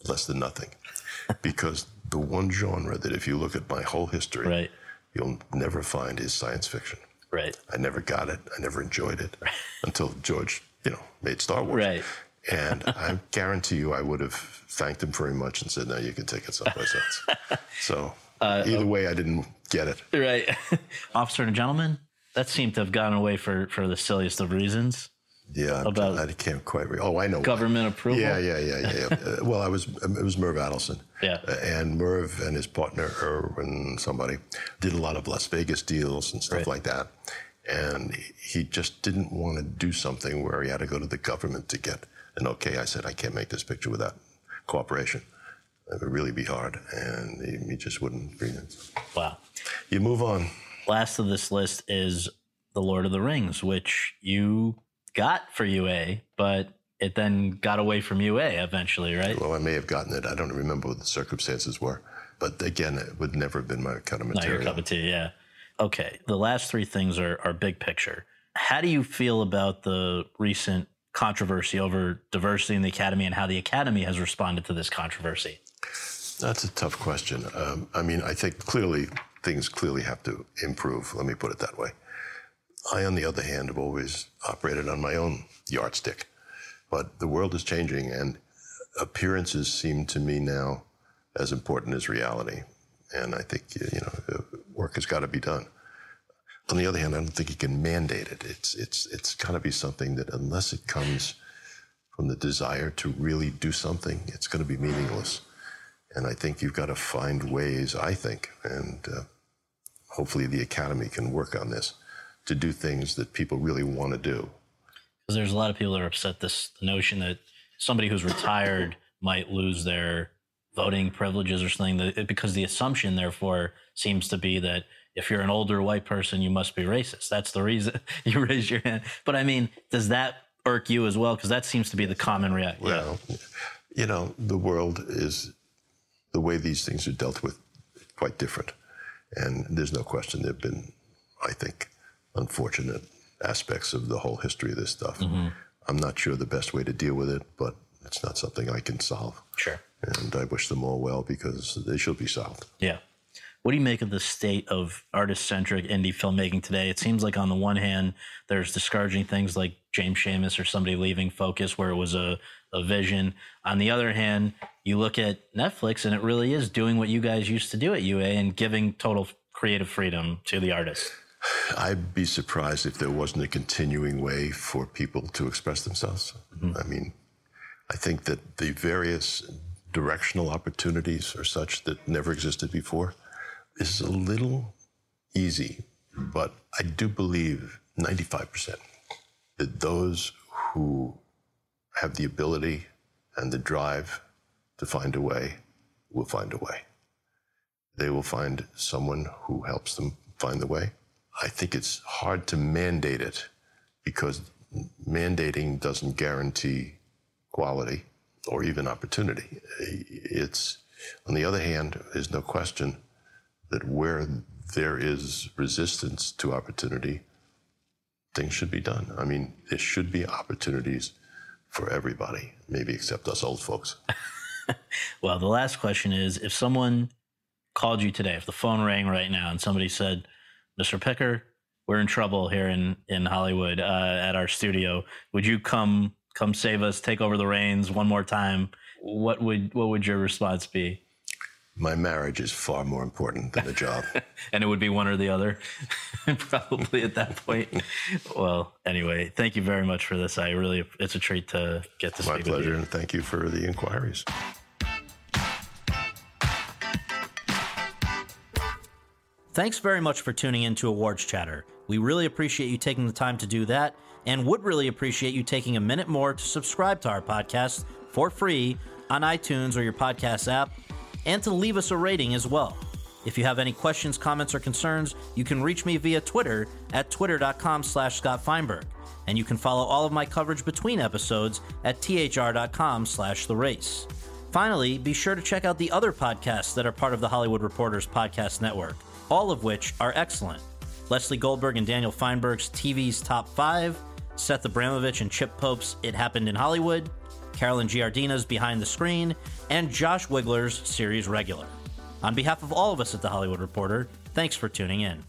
less than nothing. because the one genre that, if you look at my whole history, Right. you'll never find is science fiction. Right. I never got it. I never enjoyed it until George, you know, made Star Wars. Right. And I guarantee you, I would have thanked him very much and said, "No, you can take it someplace else." So Uh, either way, I didn't get it. Right. Officer and gentleman, that seemed to have gone away for, for the silliest of reasons. Yeah, About- I can't quite. Re- oh, I know. why. Government approval? Yeah, yeah, yeah, yeah. yeah. uh, well, I was. It was Merv Adelson. Yeah. Uh, and Merv and his partner Erwin, somebody, did a lot of Las Vegas deals and stuff Right. like that. And he just didn't want to do something where he had to go to the government to get an okay. I said, I can't make this picture without cooperation. It would really be hard, and he, he just wouldn't agree. Wow. You move on. Last of this list is The Lord of the Rings, which you got for UA, but it then got away from UA eventually, right? Well, I may have gotten it. I don't remember what the circumstances were. But again, it would never have been my kind of material. Not your cup of tea, yeah. Okay. The last three things are, are big picture. How do you feel about the recent controversy over diversity in the academy and how the academy has responded to this controversy? That's a tough question. Um, I mean, I think clearly things clearly have to improve. Let me put it that way. I, on the other hand, have always operated on my own yardstick. But the world is changing, and appearances seem to me now as important as reality. And I think you know, work has got to be done. On the other hand, I don't think you can mandate it. It's it's it's got to be something that, unless it comes from the desire to really do something, it's going to be meaningless. And I think you've got to find ways, I think, and uh, hopefully the academy can work on this to do things that people really want to do. Because there's a lot of people that are upset this notion that somebody who's retired might lose their voting privileges or something that, because the assumption therefore seems to be that if you're an older white person you must be racist that's the reason you raise your hand but i mean does that irk you as well because that seems to be the common reaction Well, you know, the world is the way these things are dealt with quite different. And there's no question there have been, I think, unfortunate aspects of the whole history of this stuff. Mm-hmm. I'm not sure the best way to deal with it, but it's not something I can solve. sure And I wish them all well because they should be solved. Yeah. What do you make of the state of artist centric indie filmmaking today? It seems like, on the one hand, there's discouraging things like James Schamus or somebody leaving Focus where it was a, a vision. On the other hand, you look at Netflix and it really is doing what you guys used to do at UA and giving total creative freedom to the artists. I'd be surprised if there wasn't a continuing way for people to express themselves. Mm-hmm. I mean, I think that the various directional opportunities are such that never existed before. This is a little easy, but I do believe 95% that those who have the ability and the drive to find a way will find a way. They will find someone who helps them find the way. I think it's hard to mandate it because mandating doesn't guarantee quality or even opportunity. It's, on the other hand, there's no question that where there is resistance to opportunity, things should be done. I mean, there should be opportunities for everybody, maybe except us old folks. Well, the last question is if someone called you today, if the phone rang right now and somebody said, Mr. Picker, we're in trouble here in, in Hollywood uh, at our studio, would you come come save us, take over the reins one more time? What would what would your response be? My marriage is far more important than the job. and it would be one or the other, probably at that point. well, anyway, thank you very much for this. I really, it's a treat to get to My speak pleasure, with you. and thank you for the inquiries. Thanks very much for tuning in to Awards Chatter. We really appreciate you taking the time to do that and would really appreciate you taking a minute more to subscribe to our podcast for free on iTunes or your podcast app and to leave us a rating as well. If you have any questions, comments, or concerns, you can reach me via Twitter at twitter.com slash Scott Feinberg. And you can follow all of my coverage between episodes at thr.com slash the race. Finally, be sure to check out the other podcasts that are part of the Hollywood Reporters Podcast Network, all of which are excellent. Lesley Goldberg and Daniel Feinberg's TV's Top 5, Seth Abramovich and Chip Pope's It Happened in Hollywood, Carolyn Giardina's Behind the Screen, and Josh Wigler's Series Regular. On behalf of all of us at The Hollywood Reporter, thanks for tuning in.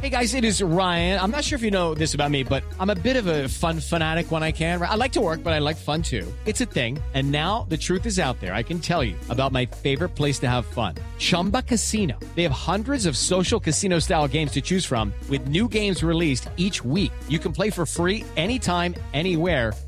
Hey guys, it is Ryan. I'm not sure if you know this about me, but I'm a bit of a fun fanatic when I can. I like to work, but I like fun too. It's a thing. And now the truth is out there. I can tell you about my favorite place to have fun Chumba Casino. They have hundreds of social casino style games to choose from, with new games released each week. You can play for free anytime, anywhere.